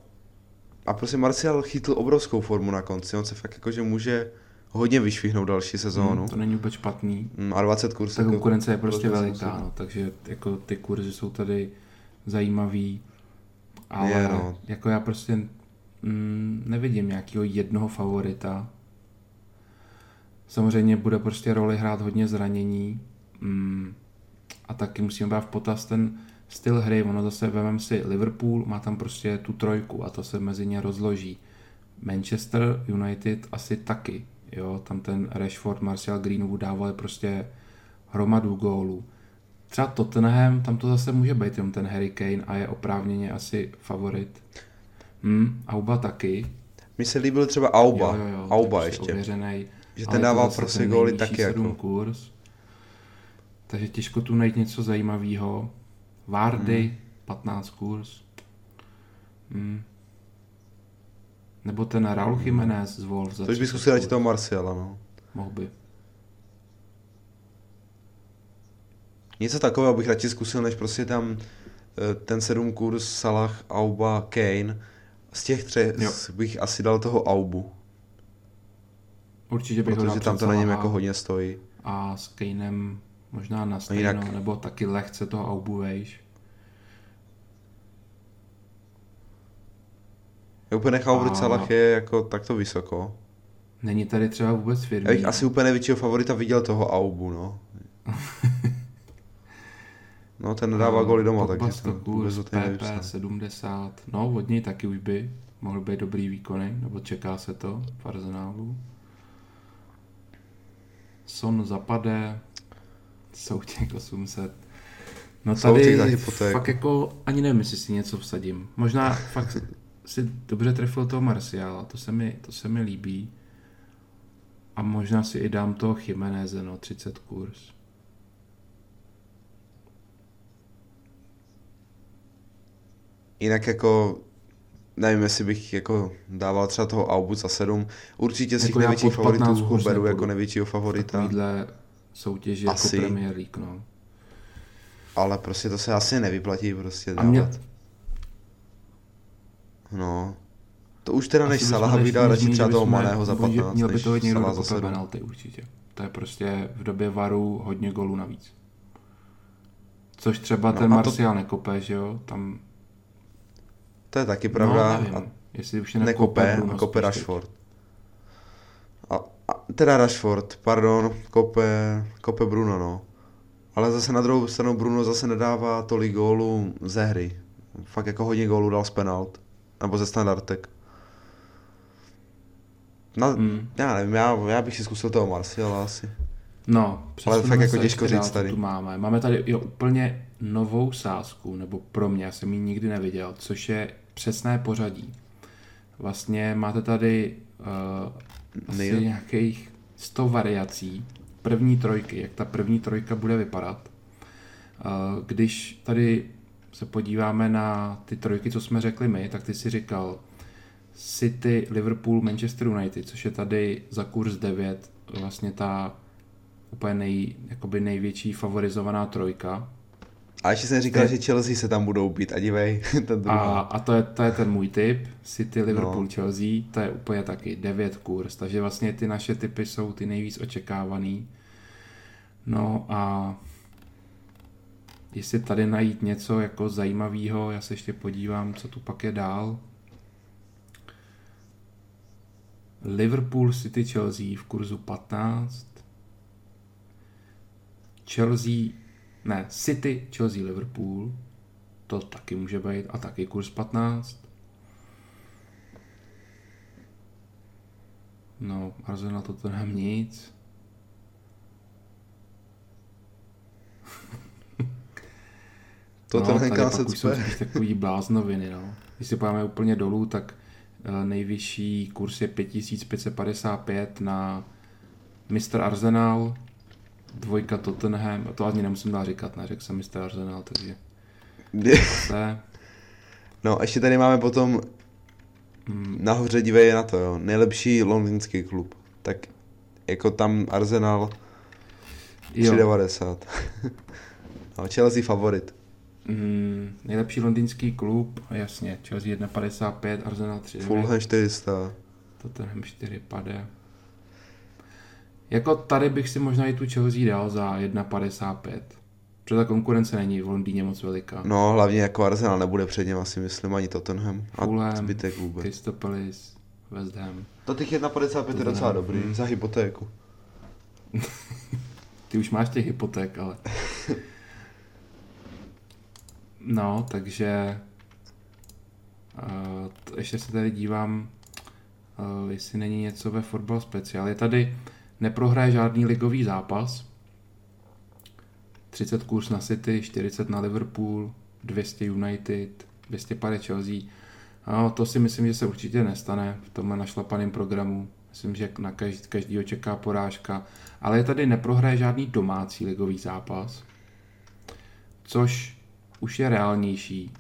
a prostě Marcial chytl obrovskou formu na konci, on se fakt jako, že může hodně vyšvihnout další sezónu. Hmm, to není vůbec špatný. Mm, a 20 kurz. Ta jako- konkurence je prostě to veliká, no, takže jako ty kurzy jsou tady zajímavý, ale Je, no. jako já prostě mm, nevidím nějakého jednoho favorita. Samozřejmě bude prostě roli hrát hodně zranění mm, a taky musíme brát v potaz ten styl hry, ono zase vemem si Liverpool, má tam prostě tu trojku a to se mezi ně rozloží. Manchester United asi taky, jo, tam ten Rashford, Martial Greenwood dávali prostě hromadu gólů. Třeba Tottenham, tam to zase může být jenom ten Harry Kane a je oprávněně asi favorit. Hmm, Auba taky. Mně se líbil třeba Auba, Jo, jo, jo, Auba je ještě. Ověřenej, Že ten dával prostě góly taky jako. kurz. Takže těžko tu najít něco zajímavého. Vardy, Hmm. 15 kurz. Hmm. Nebo ten Raul Jiménez z Wolves. To už bych 30 zkusil dát toho Marciala, no. Mohl by. Něco takového bych radši zkusil, než prostě tam eh, ten sedm kurz Salah, Auba, Kane. Z těch třech Jo. bych asi dal toho Aubu, Určitě bych ho dal protože tam před to na něm jako hodně stojí. A s Kanem možná na stejno, jinak- nebo taky lehce toho Aubu vejš. Já úplně nechápu, proč A- je jako takto vysoko. Není tady třeba vůbec Já firmní. bych asi úplně největšího favorita viděl toho Aubu, no. No, ten nedává goly doma, takže 100 to vůbec PP nevypsal. 70, no od něj taky už by mohl být dobrý výkony, nebo čeká se to v Arsenálu. Son zapade, Soutěk 800. No tady za fakt jako ani nevím, jestli si něco vsadím. Možná fakt si dobře trefil toho Marciala, to se mi, to se mi líbí. A možná si i dám toho Chimeneze, no, 30 kurz. Jinak jako, nevím, jestli bych jako dával třeba toho Aubu za 7. Určitě těch Jako 15 favoritů beru jako největšího favorita. Takovýhle soutěži jako Asi. Premier League, no. Ale prostě to se asi nevyplatí prostě A dávat. mě, No. To už teda než Asi bychom Salaha než- vydal radši třeba toho Maného za oni- 15, Měl by než to někdo Salah za dokopat 7. penalty určitě. To je prostě v době varu hodně golů navíc. Což třeba No ten a to- nekope, že jo? Tam, To je taky pravda. no, nevím, a jestli už je nekope, Bruno a kope spíš teď. Teda Rashford, pardon, kope, kope Bruno, no. Ale zase na druhou stranu Bruno zase nedává tolik gólů ze hry. Fakt jako hodně gólů dal z penalt. Nebo ze standardek. No, Hmm. já nevím, já, já bych si zkusil toho Marciala asi. No, přesuneme fakt jako těžko říct tady. Tu máme. máme tady jo, úplně novou sázku, nebo pro mě, já jsem ji nikdy neviděl, což je přesné pořadí. Vlastně máte tady uh, asi Nej- nějakých 100 variací první trojky, jak ta první trojka bude vypadat. Uh, když tady se podíváme na ty trojky, co jsme řekli my, tak ty si říkal City, Liverpool, Manchester United, což je tady za kurz 9 vlastně ta úplně nej, jakoby největší favorizovaná trojka. A ještě jsem říkal, Je- že Chelsea se tam budou být a dívej, ten A, druhý. a to, je, to je ten můj tip. City, Liverpool, No. Chelsea, to je úplně taky 9 kurz. Takže vlastně ty naše typy jsou ty nejvíc očekávaný. No a jestli tady najít něco jako zajímavého, já se ještě podívám, co tu pak je dál. Liverpool City Chelsea v kurzu 15. Chelsea, ne, City Chelsea Liverpool, to taky může být a taky kurz 15. No, Arsenal to Tottenham nic. To no, ten tady pak se už jsou spíš takový bláznoviny, no. Když se pojďme úplně dolů, tak eh, nejvyšší kurz je 5555 na Mr. Arsenal, dvojka Tottenham, to ani nemusím dál říkat, neřekl jsem Mr. Arsenal, takže zase, No, ještě tady máme potom mm, nahoře dívej na to, jo. Nejlepší londýnský klub. Tak jako tam Arsenal jo, 3,90. no, Chelsea favorit. mm, nejlepší londýnský klub, jasně, Chelsea 1,55, Arsenal 3,9. Fulham 400. Tottenham 4 pade. Jako tady bych si možná i tu Chelsea dal za 1,55. Protože ta konkurence není v Londýně moc veliká. No, hlavně jako Arsenal nebude před něm, asi myslím, ani Tottenham. A Fulham, zbytek vůbec. Crystal Palace, West Ham. To těch 1,55 je docela dobrý, Mm. za hypotéku. Ty už máš těch hypoték, ale... No, takže... Uh, ještě se tady dívám, uh, jestli není něco ve Football Special. Je tady, neprohraje žádný ligový zápas. 30 kurz na City, 40 na Liverpool, 200 United, 250 Chelsea. No, to si myslím, že se určitě nestane v tomhle našlapaném programu. Myslím, že na každý, každýho čeká porážka. Ale je tady neprohraje žádný domácí ligový zápas, což už je reálnější.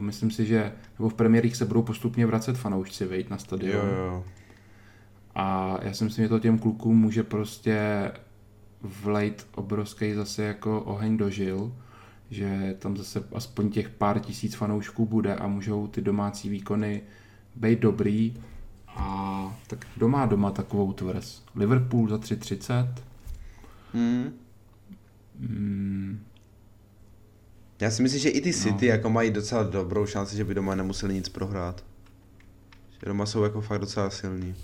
Myslím si, že nebo v League se budou postupně vracet fanoušci vejít na stadion. Jo, jo. A já si myslím, že to těm klukům může prostě vlejt obrovský zase jako oheň do žil, že tam zase aspoň těch pár tisíc fanoušků bude a můžou ty domácí výkony být dobrý. A tak kdo má doma takovou tvrz? Liverpool za 3,30? Hmm. Mm, Já si myslím, že i ty City No. jako mají docela dobrou šanci, že by doma nemuseli nic prohrát. Že doma jsou jako fakt docela silní.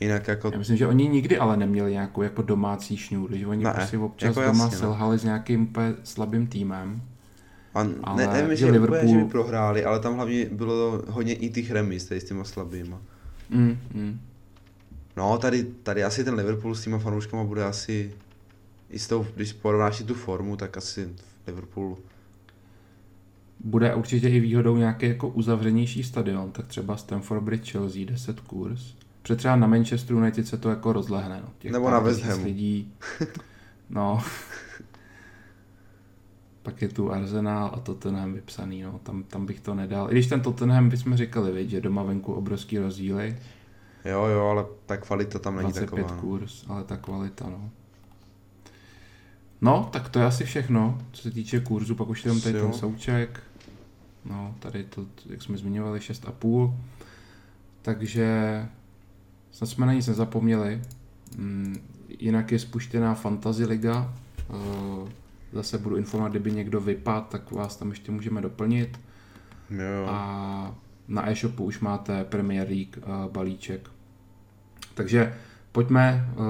Jinak jako... já myslím, že oni nikdy ale neměli nějakou jako domácí šňůru, že oni Ne, prostě občas jako doma jasně, no. selhali s nějakým úplně slabým týmem. A ale ne, nevím, že Liverpool... Liverpool- že by prohráli, ale tam hlavně bylo hodně i těch remis tady s těma slabýma. Mm, mm. No, tady, tady asi ten Liverpool s těma fanouškama bude asi... I s tou, když porovnáš tu formu, tak asi Liverpool... Bude určitě i výhodou nějaký jako uzavřenější stadion, tak třeba Stamford Bridge Chelsea 10 kurz. Protože třeba na Manchester United se to jako rozlehne. No. Těch Nebo na West Hamu. lidí. No. Pak je tu Arsenal a Tottenham vypsaný, no. tam, tam bych to nedal. I když ten Tottenham bychom říkali, viď, že doma venku obrovský rozdíly, Jo, jo, ale ta kvalita tam není 25 taková. kurz, ale ta kvalita, no. No, tak to je asi všechno, co se týče kurzu, pak už jenom tady Jo. ten souček. No, tady to, jak jsme zmiňovali, 6,5. Takže snad jsme na nic nezapomněli. Mm, Jinak je spuštěná Fantasy Liga. Eh, Zase budu informovat, kdyby někdo vypad, tak vás tam ještě můžeme doplnit. Jo. A na e-shopu už máte Premier League uh, balíček. Takže pojďme uh,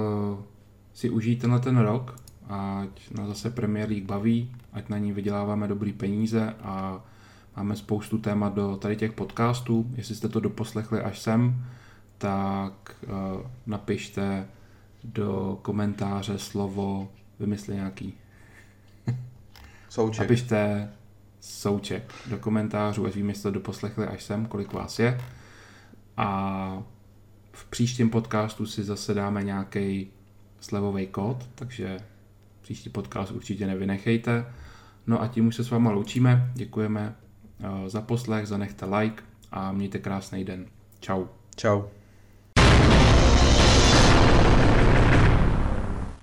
si užít tenhle ten rok, ať nás zase Premier League baví, ať na ní vyděláváme dobrý peníze a máme spoustu témat do tady těch podcastů. Jestli jste to doposlechli až sem, tak uh, napište do komentáře slovo, vymysli nějaký Souček. Napište souček do komentářů, ať vím, jestli to doposlechli až sem, kolik vás je. A v příštím podcastu si zase dáme nějaký slevový kód, takže příští podcast určitě nevynechejte. No a tím už se s váma loučíme. Děkujeme eh, za poslech, zanechte like a mějte krásný den. Ciao. Čau.